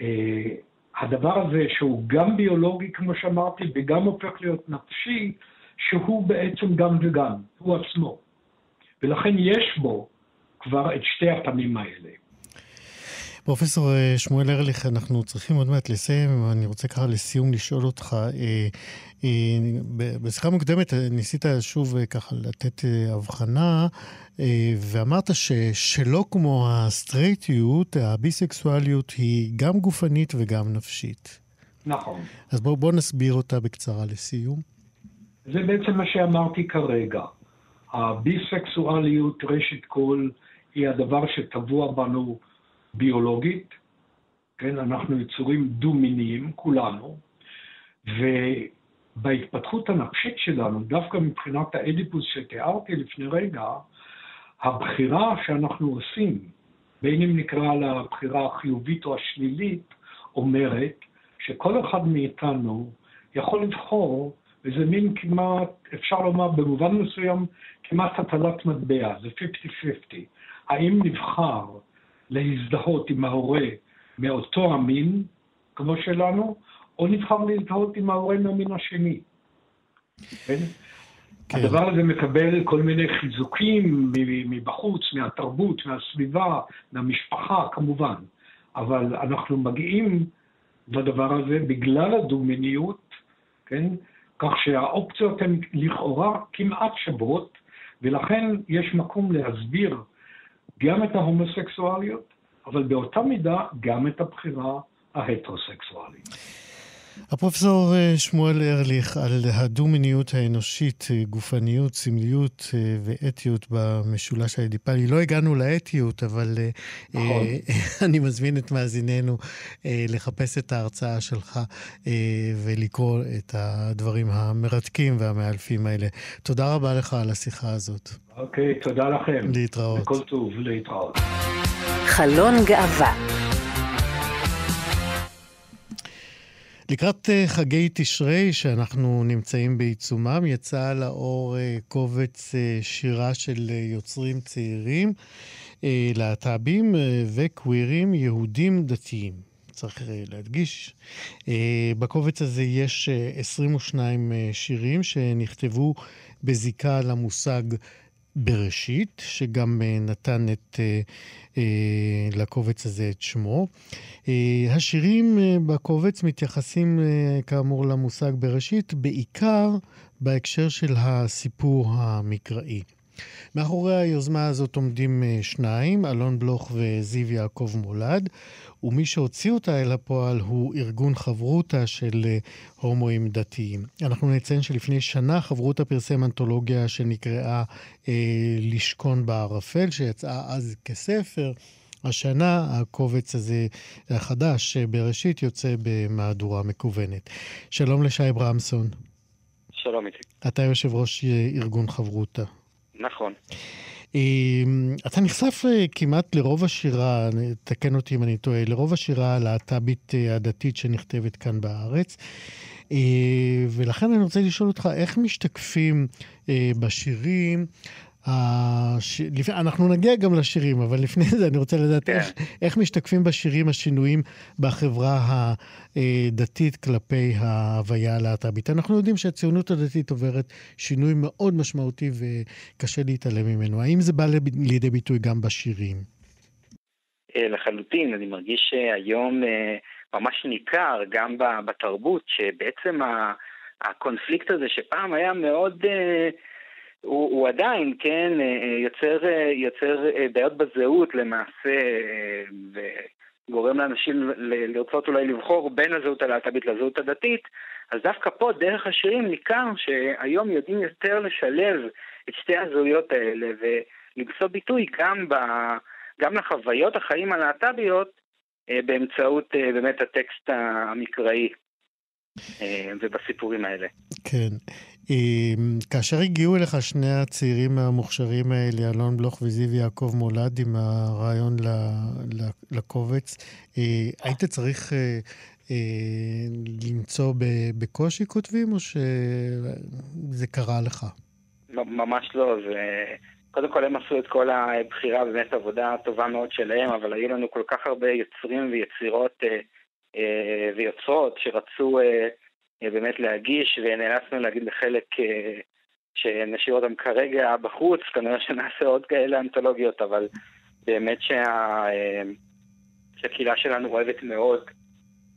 Speaker 4: אה, הדבר הזה שהוא גם ביולוגי, כמו שאמרתי, וגם הופך להיות נפשי, שהוא בעצם גם וגם, הוא עצמו. ולכן יש בו כבר את שתי הפנים האלה.
Speaker 1: פרופסור אה, שמואל ארליך, אנחנו צריכים עוד מעט לסיים, ואני רוצה ככה לסיום לשאול אותך. אה, אה, בשיחה מוקדמת ניסית שוב ככה לתת הבחנה, ואמרת ששלא כמו הסטרייטיות, הביסקסואליות היא גם גופנית וגם נפשית.
Speaker 4: נכון.
Speaker 1: אז בואו בוא נסביר אותה בקצרה לסיום.
Speaker 4: זה בעצם מה שאמרתי כרגע. הביסקסואליות, ראשית כל, היא הדבר שטבוע בנו ביולוגית, כן, אנחנו יצורים דו-מיניים, כולנו, ובהתפתחות הנפשית שלנו, דווקא מבחינת האדיפוס שתיארתי לפני רגע, הבחירה שאנחנו עושים, בין אם נקרא לה הבחירה החיובית או השלילית, אומרת שכל אחד מאיתנו יכול לבחור, וזה מין כמעט, אפשר לומר במובן מסוים, כמעט הטלת מטבע, זה 50-50. האם נבחר להזדהות עם ההורה מאותו המין, כמו שלנו, או נבחר להזדהות עם ההורה מהמין השני. כן? כן. הדבר הזה מקבל כל מיני חיזוקים מבחוץ, מהתרבות, מהסביבה, מהמשפחה כמובן, אבל אנחנו מגיעים לדבר הזה בגלל הדו-מיניות, כן? כך שהאופציות הן לכאורה כמעט שוות, ולכן יש מקום להסביר גם את ההומוסקסואליות, אבל באותה מידה גם את הבחירה ההטרוסקסואלית.
Speaker 1: הפרופסור אה, שמואל ארליך על הדו-מיניות האנושית, אה, גופניות, סמליות אה, ואתיות במשולש האדיפלי. לא הגענו לאתיות, אבל נכון. [LAUGHS] אני מזמין את מאזיננו לחפש את ההרצאה שלך ולקרוא את הדברים המרתקים והמאלפים האלה. תודה רבה לך על השיחה הזאת.
Speaker 4: אוקיי, תודה לכם.
Speaker 1: להתראות.
Speaker 4: בכל טוב, להתראות.
Speaker 2: חלון גאווה
Speaker 1: לקראת אה, חגי תשרי, שאנחנו נמצאים בעיצומם, יצא לאור אה, קובץ אה, שירה של יוצרים צעירים, להט"בים וקווירים יהודים דתיים. צריך להדגיש. בקובץ הזה יש 22 שירים שנכתבו בזיקה למושג בראשית, שגם נתן את, לקובץ הזה את שמו. אה, השירים אה, בקובץ מתייחסים אה, כאמור למושג בראשית, בעיקר בהקשר של הסיפור המקראי. מאחורי היוזמה הזאת עומדים שניים, אלון בלוך וזיו יעקב מולד, ומי שהוציא אותה אל הפועל הוא ארגון חברותה של הומואים דתיים. אנחנו נציין שלפני שנה חברותה פרסם אנתולוגיה שנקראה אה, לשכון בערפל, שיצאה אז כספר. השנה הקובץ הזה החדש, בראשית, יוצא במהדורה מקוונת. שלום לשי ברמסון.
Speaker 5: שלום איציק.
Speaker 1: אתה יושב ראש ארגון חברותה.
Speaker 5: נכון.
Speaker 1: אמ, אתה נחשף אה, כמעט לרוב השירה, תקן אותי אם אני טועה, לרוב השירה הלהט"בית אה, הדתית שנכתבת כאן בארץ. אה, ולכן אני רוצה לשאול אותך, איך משתקפים בשירים הש... אנחנו נגיע גם לשירים, אבל לפני זה אני רוצה לדעת כן. איך, איך משתקפים בשירים השינויים בחברה הדתית כלפי ההוויה הלהט"בית. אנחנו יודעים שהציונות הדתית עוברת שינוי מאוד משמעותי וקשה להתעלם ממנו. האם זה בא לידי ביטוי גם בשירים?
Speaker 5: אה, לחלוטין, אני מרגיש שהיום אה, ממש ניכר גם בתרבות, שבעצם הקונפליקט הזה שפעם היה מאוד... אה, הוא, הוא עדיין, כן, אה, אה, יוצר, אה, יוצר בעיות בזהות למעשה, וגורם לאנשים לרצות אולי לבחור בין הזהות הלהט"בית לזהות הדתית, אז דווקא פה, דרך השירים, ניכר שהיום יודעים יותר לשלב את שתי הזהויות האלה ולמצוא ביטוי גם ב... גם לחוויות החיים הלהט"ביות באמצעות באמת הטקסט המקראי ובסיפורים האלה.
Speaker 1: כן. כאשר הגיעו אליך שני הצעירים המוכשרים האלה, אלון בלוך וזיו יעקב מולד, עם הרעיון לקובץ, היית צריך למצוא בקושי כותבים, או שזה קרה לך?
Speaker 5: ממש לא, זה... קודם כל הם עשו את כל הבחירה, באמת עבודה טובה מאוד שלהם, אבל היו לנו כל כך הרבה יוצרים ויצירות אה, אה, ויוצרות שרצו אה, באמת להגיש, ונאלצנו להגיד לחלק שנשאיר אותם כרגע בחוץ, כנראה שנעשה עוד כאלה אנתולוגיות, אבל באמת שה... שהקהילה שלנו אוהבת מאוד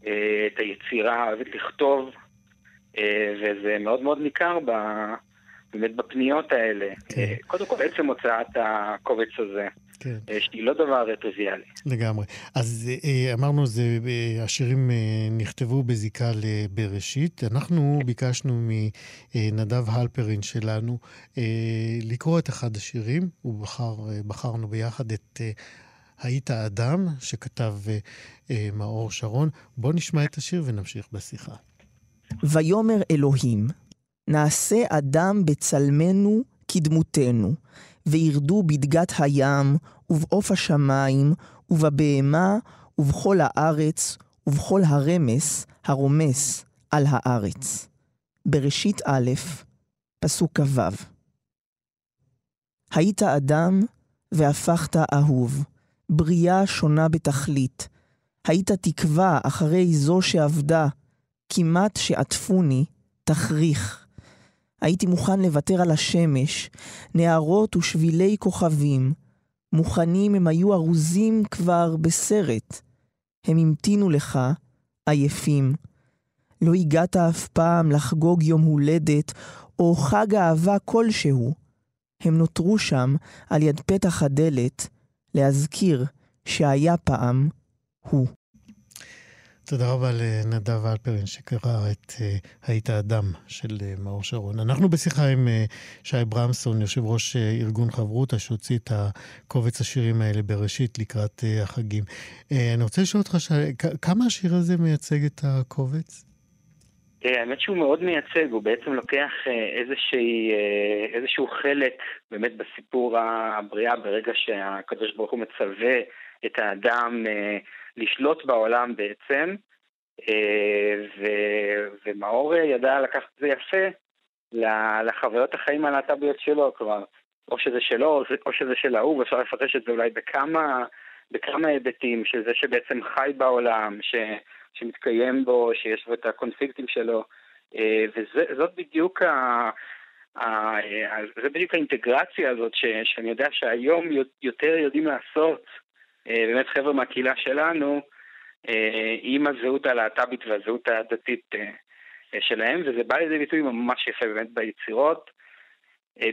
Speaker 5: את היצירה, אוהבת לכתוב, וזה מאוד מאוד ניכר ב... באמת בפניות האלה. כן. קודם כל, עצם הוצאת הקובץ הזה. כן. שהיא לא דבר טריוויאלי.
Speaker 1: לגמרי. אז אמרנו, זה, השירים נכתבו בזיקה לבראשית. אנחנו ביקשנו מנדב הלפרין שלנו לקרוא את אחד השירים, ובחרנו ביחד את היית אדם, שכתב מאור שרון. בואו נשמע את השיר ונמשיך בשיחה.
Speaker 6: ויאמר אלוהים, נעשה אדם בצלמנו כדמותנו, וירדו בדגת הים, ובעוף השמיים, ובבהמה, ובכל הארץ, ובכל הרמס הרומס על הארץ. בראשית א', פסוק כ"ו. היית אדם והפכת אהוב, בריאה שונה בתכלית. היית תקווה אחרי זו שאבדה, כמעט שעטפוני, תכריך. הייתי מוכן לוותר על השמש, נהרות ושבילי כוכבים. מוכנים הם היו ארוזים כבר בסרט. הם המתינו לך, עייפים. לא הגעת אף פעם לחגוג יום הולדת או חג אהבה כלשהו. הם נותרו שם, על יד פתח הדלת, להזכיר שהיה פעם הוא.
Speaker 1: תודה רבה לנדב אלפרין שקרא את uh, היית אדם של uh, מאור שרון. אנחנו בשיחה עם uh, שי ברמסון, יושב ראש ארגון חברותא, שהוציא את הקובץ השירים האלה בראשית לקראת החגים. אני רוצה לשאול אותך, שי, כמה השיר הזה מייצג את הקובץ?
Speaker 5: האמת שהוא מאוד מייצג, הוא בעצם לוקח איזושהי, איזשהו חלק באמת בסיפור הבריאה, ברגע שהקדוש ברוך הוא מצווה את האדם לשלוט בעולם בעצם, אה, ו- ומאור ידע לקחת את זה יפה לחוויות החיים הלהט"ביות שלו, כלומר, או שזה שלו או שזה של ההוא, ואפשר לפרש את זה אולי בכמה, בכמה היבטים, של זה שבעצם חי בעולם, ש, שמתקיים בו, שיש בו את הקונפליקטים שלו, אה, וזאת בדיוק ה... זה בדיוק האינטגרציה הזאת ש, שאני יודע שהיום יותר יודעים לעשות אה, באמת חבר'ה מהקהילה שלנו, אה, עם הזהות הלהט"בית והזהות הדתית אה, שלהם, וזה בא לידי ביטוי ממש יפה באמת ביצירות.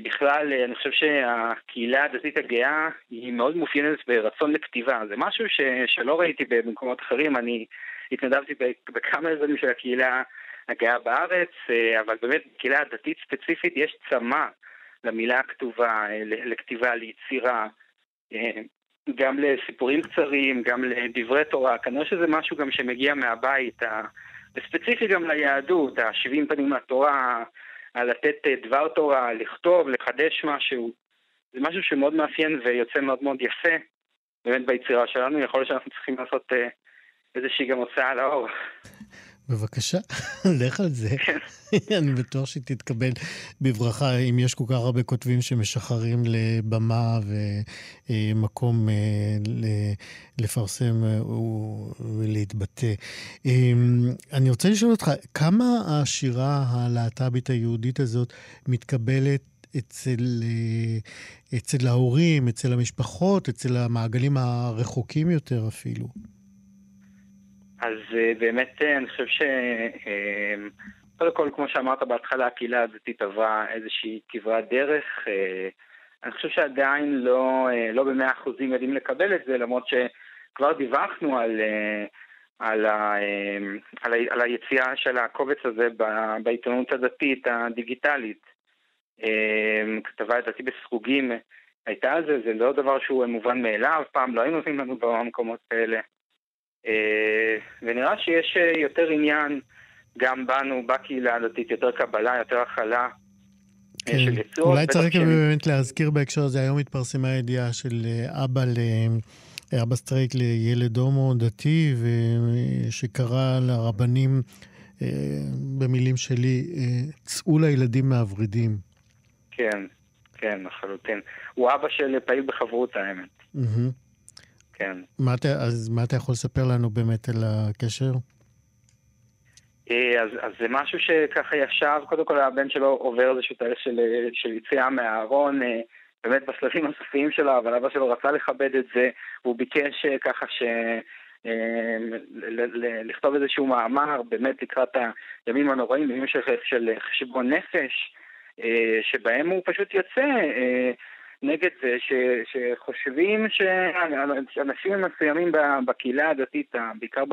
Speaker 5: בכלל, אני חושב שהקהילה הדתית הגאה היא מאוד מאופיינת ברצון לכתיבה. זה משהו ש, שלא ראיתי במקומות אחרים. אני התנדבתי בכמה אזורים של הקהילה הגאה בארץ, אבל באמת בקהילה הדתית ספציפית יש צמא למילה הכתובה, לכתיבה, ליצירה. גם לסיפורים קצרים, גם לדברי תורה, כנראה שזה משהו גם שמגיע מהבית, וספציפי גם ליהדות, ה-70 פנים מהתורה, לתת דבר תורה, לכתוב, לחדש משהו, זה משהו שמאוד מאפיין ויוצא מאוד מאוד יפה באמת ביצירה שלנו, יכול להיות שאנחנו צריכים לעשות אה, איזושהי גם הוצאה לאור. [LAUGHS]
Speaker 1: בבקשה, [LAUGHS] לך על זה. כן. [LAUGHS] אני בטוח שהיא תתקבל בברכה, אם יש כל כך הרבה כותבים שמשחררים לבמה ומקום אה, לפרסם אה, ולהתבטא. אמ, אני רוצה לשאול אותך, כמה השירה הלהט"בית היהודית הזאת מתקבלת אצל, אה, אצל ההורים, אצל המשפחות, אצל המעגלים הרחוקים יותר אפילו?
Speaker 5: אז אה, באמת אה, אני חושב ש... אה, קודם כל, כמו שאמרת בהתחלה, הקהילה הדתית עברה איזושהי כברת דרך. אני חושב שעדיין לא, לא במאה אחוזים יודעים לקבל את זה, למרות שכבר דיווחנו על, על, ה, על, ה, על היציאה של הקובץ הזה בעיתונות הדתית הדיגיטלית. כתבה לדעתי בסרוגים הייתה על זה, זה לא דבר שהוא מובן מאליו, פעם לא היו נותנים לנו במקומות כאלה. אה, ונראה שיש אה, יותר עניין גם בנו, בקהילה הדתית, יותר קבלה, יותר הכלה.
Speaker 1: כן. של יצור. אולי צריך באמת להזכיר בהקשר הזה, היום התפרסמה ידיעה של אבא ל... אבא סטרייט לילד הומו דתי, שקרא לרבנים, במילים שלי, צאו לילדים מהוורידים.
Speaker 5: כן, כן, לחלוטין. הוא אבא של פעיל בחברותה, אמת. Mm-hmm. כן.
Speaker 1: מה אתה, אז מה אתה יכול לספר לנו באמת על הקשר?
Speaker 5: אה, אז, אז זה משהו שככה ישב, קודם כל הבן שלו עובר איזשהו תהליך של, של יציאה מהארון, אה, באמת בשלבים הסופיים שלו, אבל אבא שלו רצה לכבד את זה, והוא ביקש אה, ככה ש... לכתוב איזשהו מאמר באמת לקראת הימים הנוראים, ימים של, של חשבון נפש, שבהם הוא פשוט יוצא נגד זה, ש, שחושבים שאנשים מסוימים בקהילה הדתית, בעיקר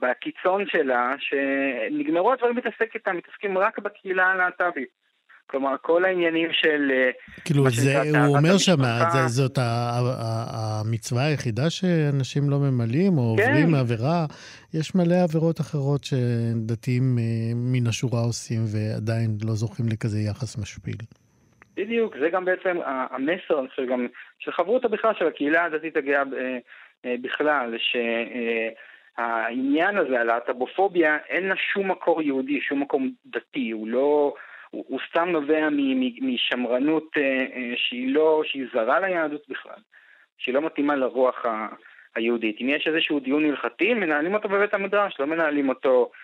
Speaker 5: בקיצון שלה, שנגמרו הדברים להתעסק איתם, מתעסקים רק בקהילה הלהט"בית. כלומר, כל העניינים של...
Speaker 1: אה, כאילו, זה, הוא אומר שם, זאת המצווה היחידה שאנשים לא ממלאים, או כן. עוברים עבירה. יש מלא עבירות אחרות שדתיים אה, מן השורה עושים, ועדיין לא זוכים לכזה יחס משפיל.
Speaker 5: בדיוק, זה גם בעצם המסר, אני חושב גם, של חברותא בכלל, של הקהילה הדתית הגאה אה, אה, בכלל, שהעניין הזה, הלהט"בופוביה, אין לה שום מקור יהודי, שום מקום דתי, הוא לא... הוא, סתם נובע משמרנות אה, שהיא לא, שהיא זרה ליהדות בכלל, שהיא לא מתאימה לרוח היהודית. אם יש איזשהו דיון הלכתי, מנהלים אותו בבית המדרש, לא מנהלים אותו אה,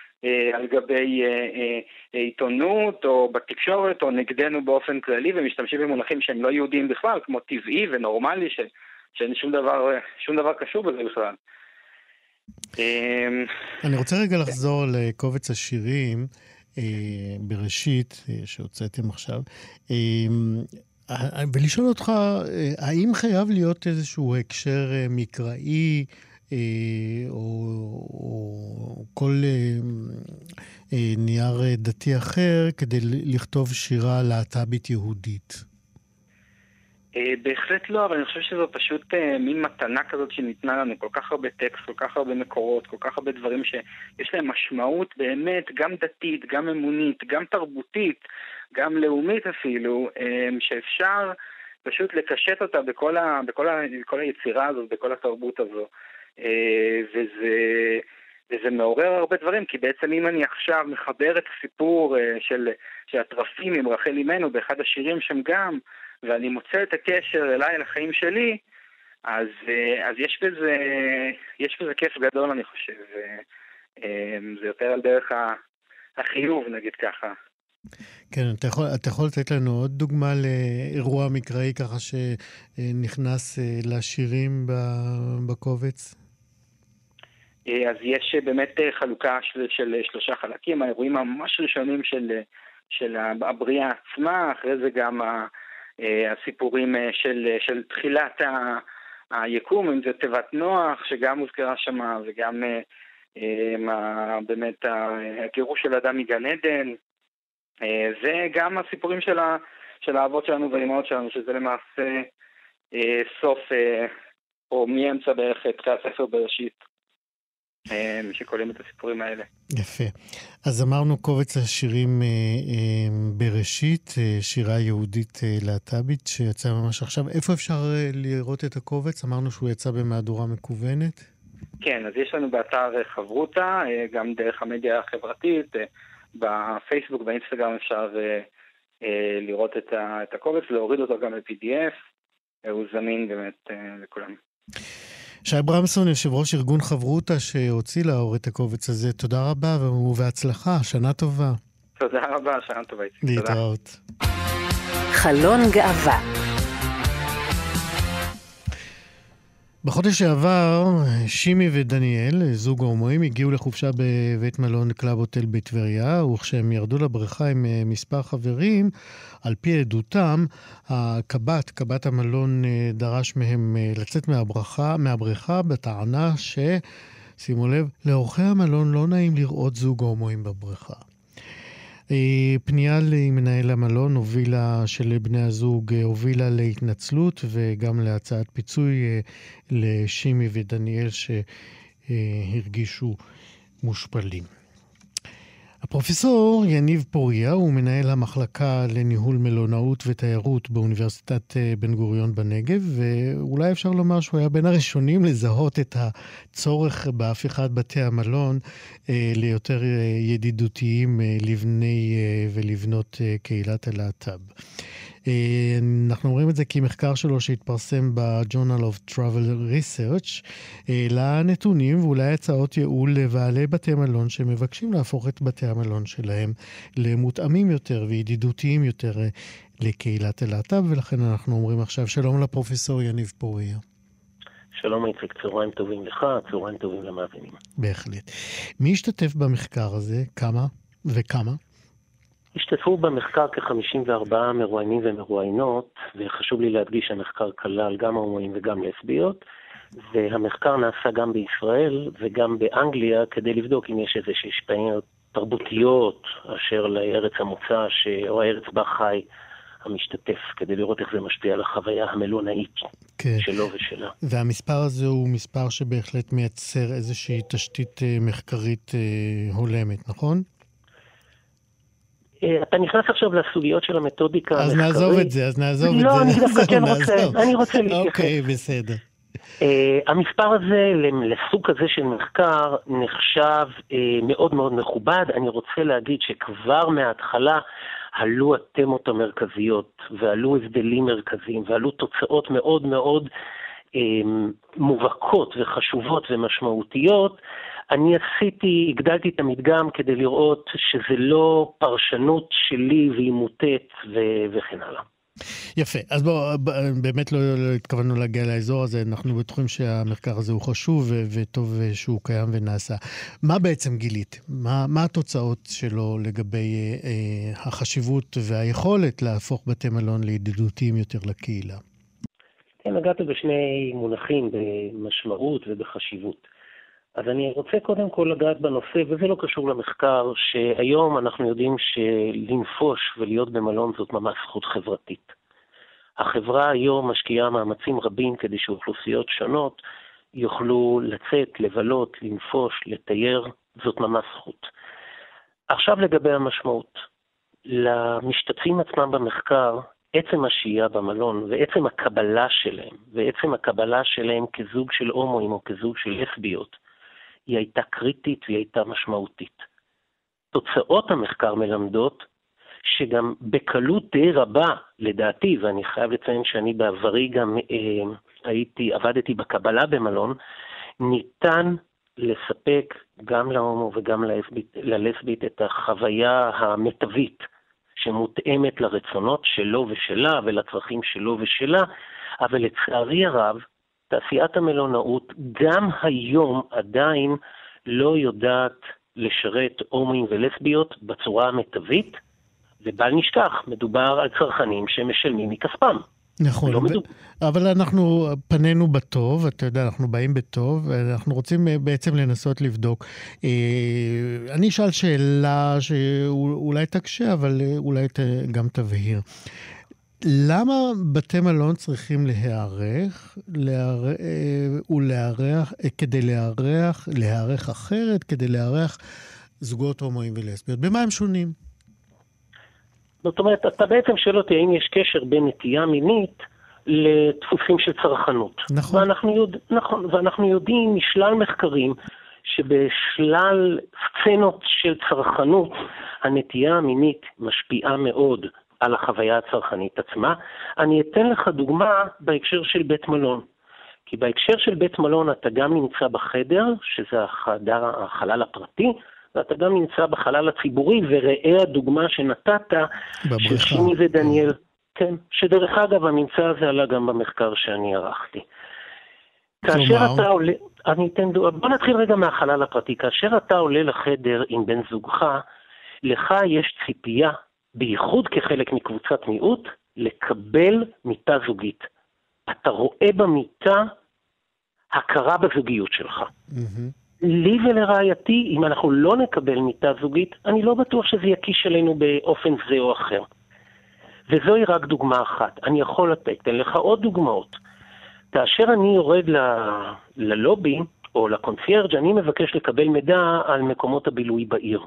Speaker 5: על גבי אה, אה, עיתונות או בתקשורת או נגדנו באופן כללי ומשתמשים במונחים שהם לא יהודיים בכלל, כמו טבעי ונורמלי, ש, שאין שום דבר, שום דבר קשור בזה בכלל.
Speaker 1: אני רוצה רגע לחזור לקובץ השירים בראשית, שהוצאתם עכשיו, ולשאול אותך, האם חייב להיות איזשהו הקשר מקראי? אה, או, או כל אה, אה, נייר דתי אחר כדי לכתוב שירה להט"בית יהודית?
Speaker 5: בהחלט לא, אבל אני חושב שזו פשוט מין מתנה כזאת שניתנה לנו, כל כך הרבה טקסט, כל כך הרבה מקורות, כל כך הרבה דברים שיש להם משמעות באמת גם דתית, גם אמונית, גם תרבותית, גם לאומית אפילו, שאפשר פשוט לקשט אותה בכל, ה, בכל, ה, בכל היצירה הזאת, בכל התרבות הזו. אה, וזה, וזה מעורר הרבה דברים, כי בעצם אם אני עכשיו מחבר את הסיפור אה, של, של התרפים עם רחל אימנו באחד השירים שם גם, ואני מוצא את הקשר אליי, לחיים שלי, אז, אה, אז יש, בזה, יש בזה כיף גדול, אני חושב. זה יותר על דרך החיוב, נגיד ככה.
Speaker 1: כן, אתה יכול, אתה יכול לתת לנו עוד דוגמה לאירוע מקראי ככה שנכנס לשירים בקובץ?
Speaker 5: אה, אז יש אה, באמת אה, חלוקה של, של שלושה חלקים, האירועים הממש ראשונים של, של הבריאה עצמה, אחרי זה גם הסיפורים של, של תחילת היקום, אם זה תיבת נוח, שגם הוזכרה שמה, וגם באמת הגירוש של אדם מגן עדן, וגם הסיפורים של, ה, של האבות שלנו והאימהות שלנו, שזה למעשה סוף, או מאמצע בערך תחילת ספר בראשית. אה, שקוראים את הסיפורים האלה.
Speaker 1: יפה. אז אמרנו קובץ השירים אה, אה, בראשית, שירה יהודית להט"בית שיצא ממש עכשיו. איפה אפשר לראות את הקובץ? אמרנו שהוא יצא במהדורה מקוונת.
Speaker 5: כן, אז יש לנו באתר חברותה, גם דרך המדיה החברתית, בפייסבוק, באינסטגרם אפשר לראות את הקובץ, להוריד אותו גם ל-PDF, הוא זמין באמת לכולם.
Speaker 1: שי ברמסון, יושב ראש ארגון חברותה שהוציא לאור את הקובץ הזה, תודה רבה ובהצלחה, שנה טובה.
Speaker 5: תודה רבה, שנה טובה.
Speaker 1: להתראות.
Speaker 2: חלון גאווה
Speaker 1: בחודש שעבר, שימי ודניאל, זוג ההומואים, הגיעו לחופשה בבית מלון קלאב הוטל בטבריה, וכשהם ירדו לבריכה עם אה, מספר חברים, על פי עדותם, הקב"ט, קב"ט המלון, אה, דרש מהם אה, לצאת מהבריכה, מהבריכה בטענה ש... שימו לב, לאורחי המלון לא נעים לראות זוג הומואים בבריכה. אה, פנייה למנהל המלון הובילה, של בני הזוג אה, הובילה להתנצלות וגם להצעת פיצוי אה, לשימי ודניאל שהרגישו מושפלים. הפרופסור יניב פוריה הוא מנהל המחלקה לניהול מלונאות ותיירות באוניברסיטת אה, בן גוריון בנגב, ואולי אפשר לומר שהוא היה בין הראשונים לזהות את הצורך בהפיכת בתי המלון אה, ליותר אה, ידידותיים לבני ולבנות קהילת הלהט"ב. אה, אנחנו אומרים את זה כי מחקר שלו שהתפרסם ב-Journal of Travel Research העלה נתונים ואולי הצעות ייעול לבעלי בתי מלון שמבקשים להפוך את בתי המלון שלהם למותאמים יותר וידידותיים יותר אה, לקהילת הלהט"ב, ולכן אנחנו אומרים עכשיו שלום לפרופסור יניב פוריה.
Speaker 7: שלום איציק, צהריים טובים לך, צהריים טובים למאזינים.
Speaker 1: בהחלט. מי השתתף במחקר הזה? כמה וכמה?
Speaker 7: השתתפו במחקר כ-54 מרואיינים ומרואיינות, וחשוב לי להדגיש שהמחקר כלל גם הומואים וגם לסביות, והמחקר נעשה גם בישראל וגם באנגליה כדי לבדוק אם יש איזושהי השפעות תרבותיות אשר לארץ המוצא ש... או הארץ בה חי המשתתף, כדי לראות איך זה משפיע על החוויה המלונאית כן. שלו ושלה.
Speaker 1: והמספר הזה הוא מספר שבהחלט מייצר איזושהי תשתית אה, מחקרית אה, הולמת, נכון?
Speaker 7: אה, אתה נכנס עכשיו לסוגיות של המתודיקה המחקרית.
Speaker 1: אז נעזוב את זה, אז נעזוב את
Speaker 7: לא,
Speaker 1: זה.
Speaker 7: לא, אני דווקא [LAUGHS] כן רוצה, אני רוצה להתייחס.
Speaker 1: אוקיי, בסדר.
Speaker 7: Uh, המספר הזה לסוג כזה של מחקר נחשב uh, מאוד מאוד מכובד. אני רוצה להגיד שכבר מההתחלה עלו התמות המרכזיות ועלו הבדלים מרכזיים ועלו תוצאות מאוד מאוד uh, מובהקות וחשובות ומשמעותיות. אני עשיתי, הגדלתי את המדגם כדי לראות שזה לא פרשנות שלי והיא מוטית ו- וכן הלאה.
Speaker 1: יפה, אז בואו, באמת לא, לא התכוונו להגיע לאזור הזה, אנחנו בטוחים שהמחקר הזה הוא חשוב ו- וטוב שהוא קיים ונעשה. מה בעצם גילית? מה, מה התוצאות שלו לגבי אה, אה, החשיבות והיכולת להפוך בתי מלון לידידותיים יותר לקהילה?
Speaker 7: כן, נגעת בשני מונחים, במשמעות ובחשיבות. אז אני רוצה קודם כל לגעת בנושא, וזה לא קשור למחקר, שהיום אנחנו יודעים שלנפוש ולהיות במלון זאת ממש זכות חברתית. החברה היום משקיעה מאמצים רבים כדי שאוכלוסיות שונות יוכלו לצאת, לבלות, לנפוש, לתייר, זאת ממש זכות. עכשיו לגבי המשמעות. למשתתפים עצמם במחקר, עצם השהייה במלון ועצם הקבלה שלהם, ועצם הקבלה שלהם כזוג של הומואים או כזוג של לסביות, היא הייתה קריטית והיא הייתה משמעותית. תוצאות המחקר מלמדות שגם בקלות די רבה, לדעתי, ואני חייב לציין שאני בעברי גם אה, הייתי, עבדתי בקבלה במלון, ניתן לספק גם להומו וגם ללסבית, ללסבית את החוויה המיטבית שמותאמת לרצונות שלו ושלה ולצרכים שלו ושלה, אבל לצערי הרב, תעשיית המלונאות גם היום עדיין לא יודעת לשרת הומואים ולסביות בצורה המיטבית, ובל נשכח, מדובר על צרכנים שמשלמים מכספם.
Speaker 1: נכון, לא. אבל אנחנו פנינו בטוב, אתה יודע, אנחנו באים בטוב, ואנחנו רוצים אה, בעצם לנסות לבדוק. אה, אני אשאל שאלה שאולי תקשה, אבל אה, אולי גם תבהיר. למה בתי מלון צריכים להיערך אה, ולארח, אה, כדי לארח, להיערך אחרת, כדי לארח זוגות הומואים ולסביות? במה הם שונים?
Speaker 7: זאת אומרת, אתה בעצם שואל אותי האם יש קשר בין נטייה מינית לדפוסים של צרכנות.
Speaker 1: נכון.
Speaker 7: ואנחנו, יודע, נכון, ואנחנו יודעים משלל מחקרים שבשלל סצנות של צרכנות, הנטייה המינית משפיעה מאוד על החוויה הצרכנית עצמה. אני אתן לך דוגמה בהקשר של בית מלון. כי בהקשר של בית מלון אתה גם נמצא בחדר, שזה החדר, החלל הפרטי, ואתה גם נמצא בחלל הציבורי, וראה הדוגמה שנתת, של שימי ודניאל. כן, שדרך אגב, הממצא הזה עלה גם במחקר שאני ערכתי. כאשר אתה עולה, אני אתן דוגמה, בוא נתחיל רגע מהחלל הפרטי. כאשר אתה עולה לחדר עם בן זוגך, לך יש ציפייה בייחוד כחלק מקבוצת מיעוט, לקבל מיטה זוגית. אתה רואה במיטה הכרה בזוגיות שלך. Mm-hmm. לי ולרעייתי, אם אנחנו לא נקבל מיטה זוגית, אני לא בטוח שזה יקיש עלינו באופן זה או אחר. וזוהי רק דוגמה אחת. אני יכול לתת, אתן לך עוד דוגמאות. כאשר אני יורד ל... ללובי או לקונפיירג', אני מבקש לקבל מידע על מקומות הבילוי בעיר.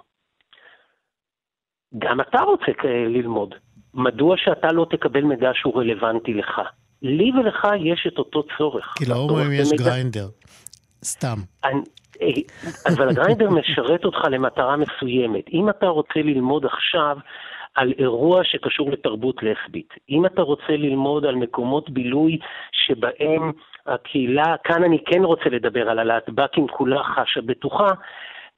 Speaker 7: גם אתה רוצה ללמוד. מדוע שאתה לא תקבל מידע שהוא רלוונטי לך? לי ולך יש את אותו צורך.
Speaker 1: כי להומואים יש מידע... Grindr. סתם. אני,
Speaker 7: אה, אבל ה Grindr [LAUGHS] משרת אותך למטרה מסוימת. אם אתה רוצה ללמוד עכשיו על אירוע שקשור לתרבות לסבית, אם אתה רוצה ללמוד על מקומות בילוי שבהם הקהילה, כאן אני כן רוצה לדבר על הלהטב"קים כולה חשה בטוחה,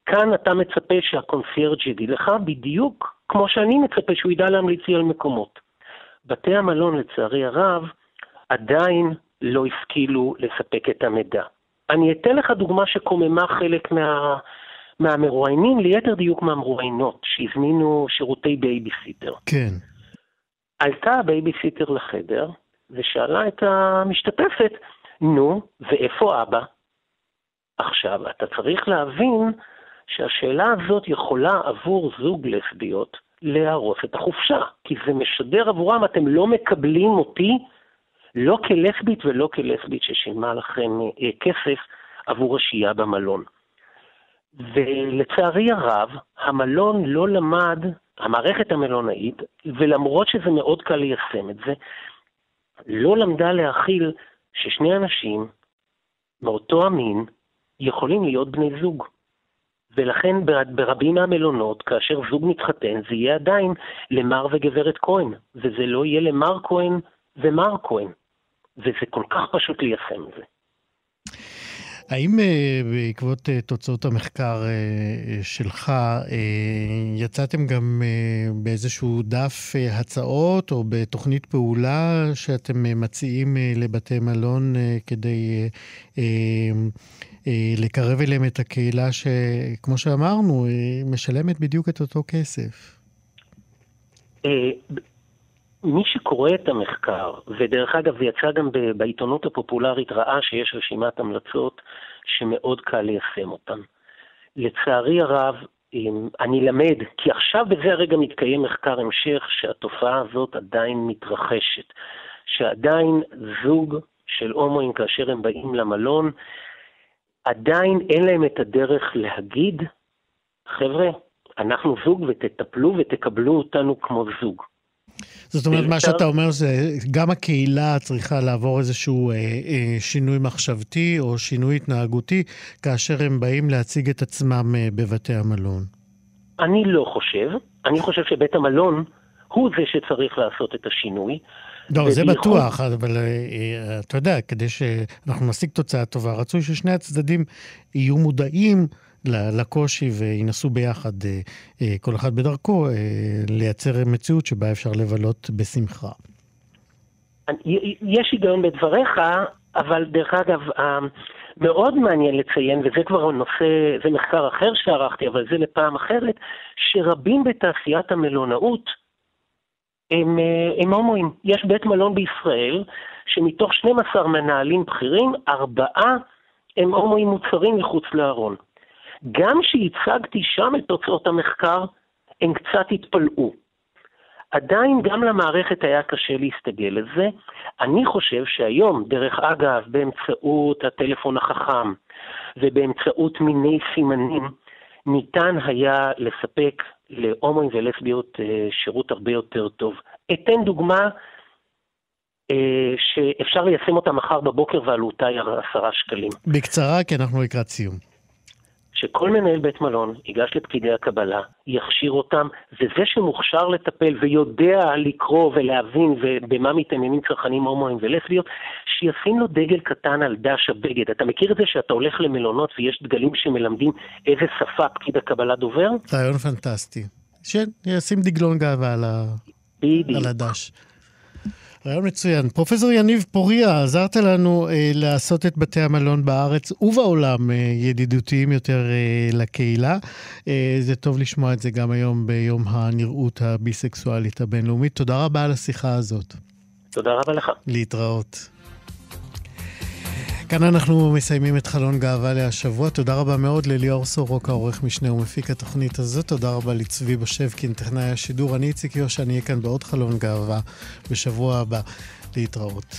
Speaker 7: כאן אתה מצפה שהקונסיירג' יגיד לך בדיוק כמו שאני מצפה שהוא ידע להמליץ לי על מקומות. בתי המלון, לצערי הרב, עדיין לא השכילו לספק את המידע. אני אתן לך דוגמה שקוממה חלק מה, מהמרואיינים, ליתר דיוק מהמרואיינות, שהזמינו שירותי בייביסיטר.
Speaker 1: כן.
Speaker 7: עלתה הבייביסיטר לחדר ושאלה את המשתתפת, נו, ואיפה אבא? עכשיו, אתה צריך להבין שהשאלה הזאת יכולה עבור זוג לסביות להרוס את החופשה, כי זה משדר עבורם, אתם לא מקבלים אותי לא כלסבית ולא כלסבית ששילמה לכם אה, כסף עבור השהייה במלון. ולצערי הרב, המלון לא למד, המערכת המלונאית, ולמרות שזה מאוד קל ליישם את זה, לא למדה להכיל ששני אנשים מאותו המין יכולים להיות בני זוג. ולכן ברבים מהמלונות, כאשר זוג מתחתן, זה יהיה עדיין למר וגברת כהן, וזה לא יהיה למר כהן ומר כהן. וזה כל כך פשוט ליישם את זה.
Speaker 1: האם uh, בעקבות uh, תוצאות המחקר uh, שלך, יצאתם גם באיזשהו דף הצעות או בתוכנית פעולה שאתם מציעים לבתי מלון כדי לקרב אליהם את הקהילה שכמו שאמרנו, uh, משלמת בדיוק את אותו כסף?
Speaker 7: מי שקורא את המחקר, ודרך אגב יצא גם בעיתונות הפופולרית, ראה שיש רשימת המלצות שמאוד קל ליישם אותן. לצערי הרב, אני למד, כי עכשיו בזה הרגע מתקיים מחקר המשך שהתופעה הזאת עדיין מתרחשת, שעדיין זוג של הומואים כאשר הם באים למלון, עדיין אין להם את הדרך להגיד, חבר'ה, אנחנו זוג ותטפלו ותקבלו אותנו כמו זוג.
Speaker 1: זאת אומרת, מה שאתה אומר זה, גם הקהילה צריכה לעבור איזשהו אה, אה, שינוי מחשבתי או שינוי התנהגותי, כאשר הם באים להציג את עצמם אה, בבתי המלון.
Speaker 7: אני לא חושב. אני חושב שבית המלון הוא זה שצריך לעשות את השינוי.
Speaker 1: לא, זה בטוח, אבל אה, אה, אתה יודע, כדי שאנחנו נשיג תוצאה טובה, רצוי ששני הצדדים יהיו מודעים לקושי וינסו ביחד, אה, כל אחד בדרכו, לייצר מציאות שבה אפשר לבלות בשמחה.
Speaker 7: יש היגיון בדבריך, אבל דרך אגב, מאוד מעניין לציין, וזה כבר נושא, זה מחקר אחר שערכתי, אבל זה לפעם אחרת, שרבים בתעשיית המלונאות הם, הם הומואים. יש בית מלון בישראל, שמתוך 12 מנהלים בכירים, ארבעה הם הומואים מוצרים מחוץ לארון. גם כשהצגתי שם את תוצאות המחקר, הם קצת התפלאו. עדיין גם למערכת היה קשה להסתגל לזה. אני חושב שהיום, דרך אגב, באמצעות הטלפון החכם ובאמצעות מיני סימנים, ניתן היה לספק להומואים ולסביות אה, שירות הרבה יותר טוב. אתן דוגמה אה, שאפשר ליישם אותה מחר בבוקר ועלותה היא עשרה שקלים.
Speaker 1: בקצרה, כי אנחנו לקראת סיום.
Speaker 7: שכל מנהל בית מלון ייגש לפקידי הקבלה, יכשיר אותם, וזה שמוכשר לטפל ויודע לקרוא ולהבין במה מתעניינים צרכנים הומואים ולסביות, שישים לו דגל קטן על דש הבגד. אתה מכיר את זה שאתה הולך למלונות ויש דגלים שמלמדים איזה שפה פקיד הקבלה דובר?
Speaker 1: רעיון פנטסטי. שישים דגלון גאווה על, הדש. רעיון מצוין. פרופסור יניב פוריה, עזרת לנו אה, לעשות את בתי המלון בארץ ובעולם אה, ידידותיים יותר אה, לקהילה. אה, זה טוב לשמוע את זה גם היום ביום הנראות הביסקסואלית הבינלאומית. תודה רבה על השיחה הזאת.
Speaker 7: תודה רבה לך.
Speaker 1: להתראות. כאן אנחנו מסיימים את חלון גאווה להשבוע. תודה רבה מאוד לליאור סורוקה, עורך משנה ומפיק התוכנית הזאת. תודה רבה לצבי בשבקין, טכנאי השידור. אני איציק יושע, אני אהיה כאן בעוד חלון גאווה בשבוע הבא. להתראות.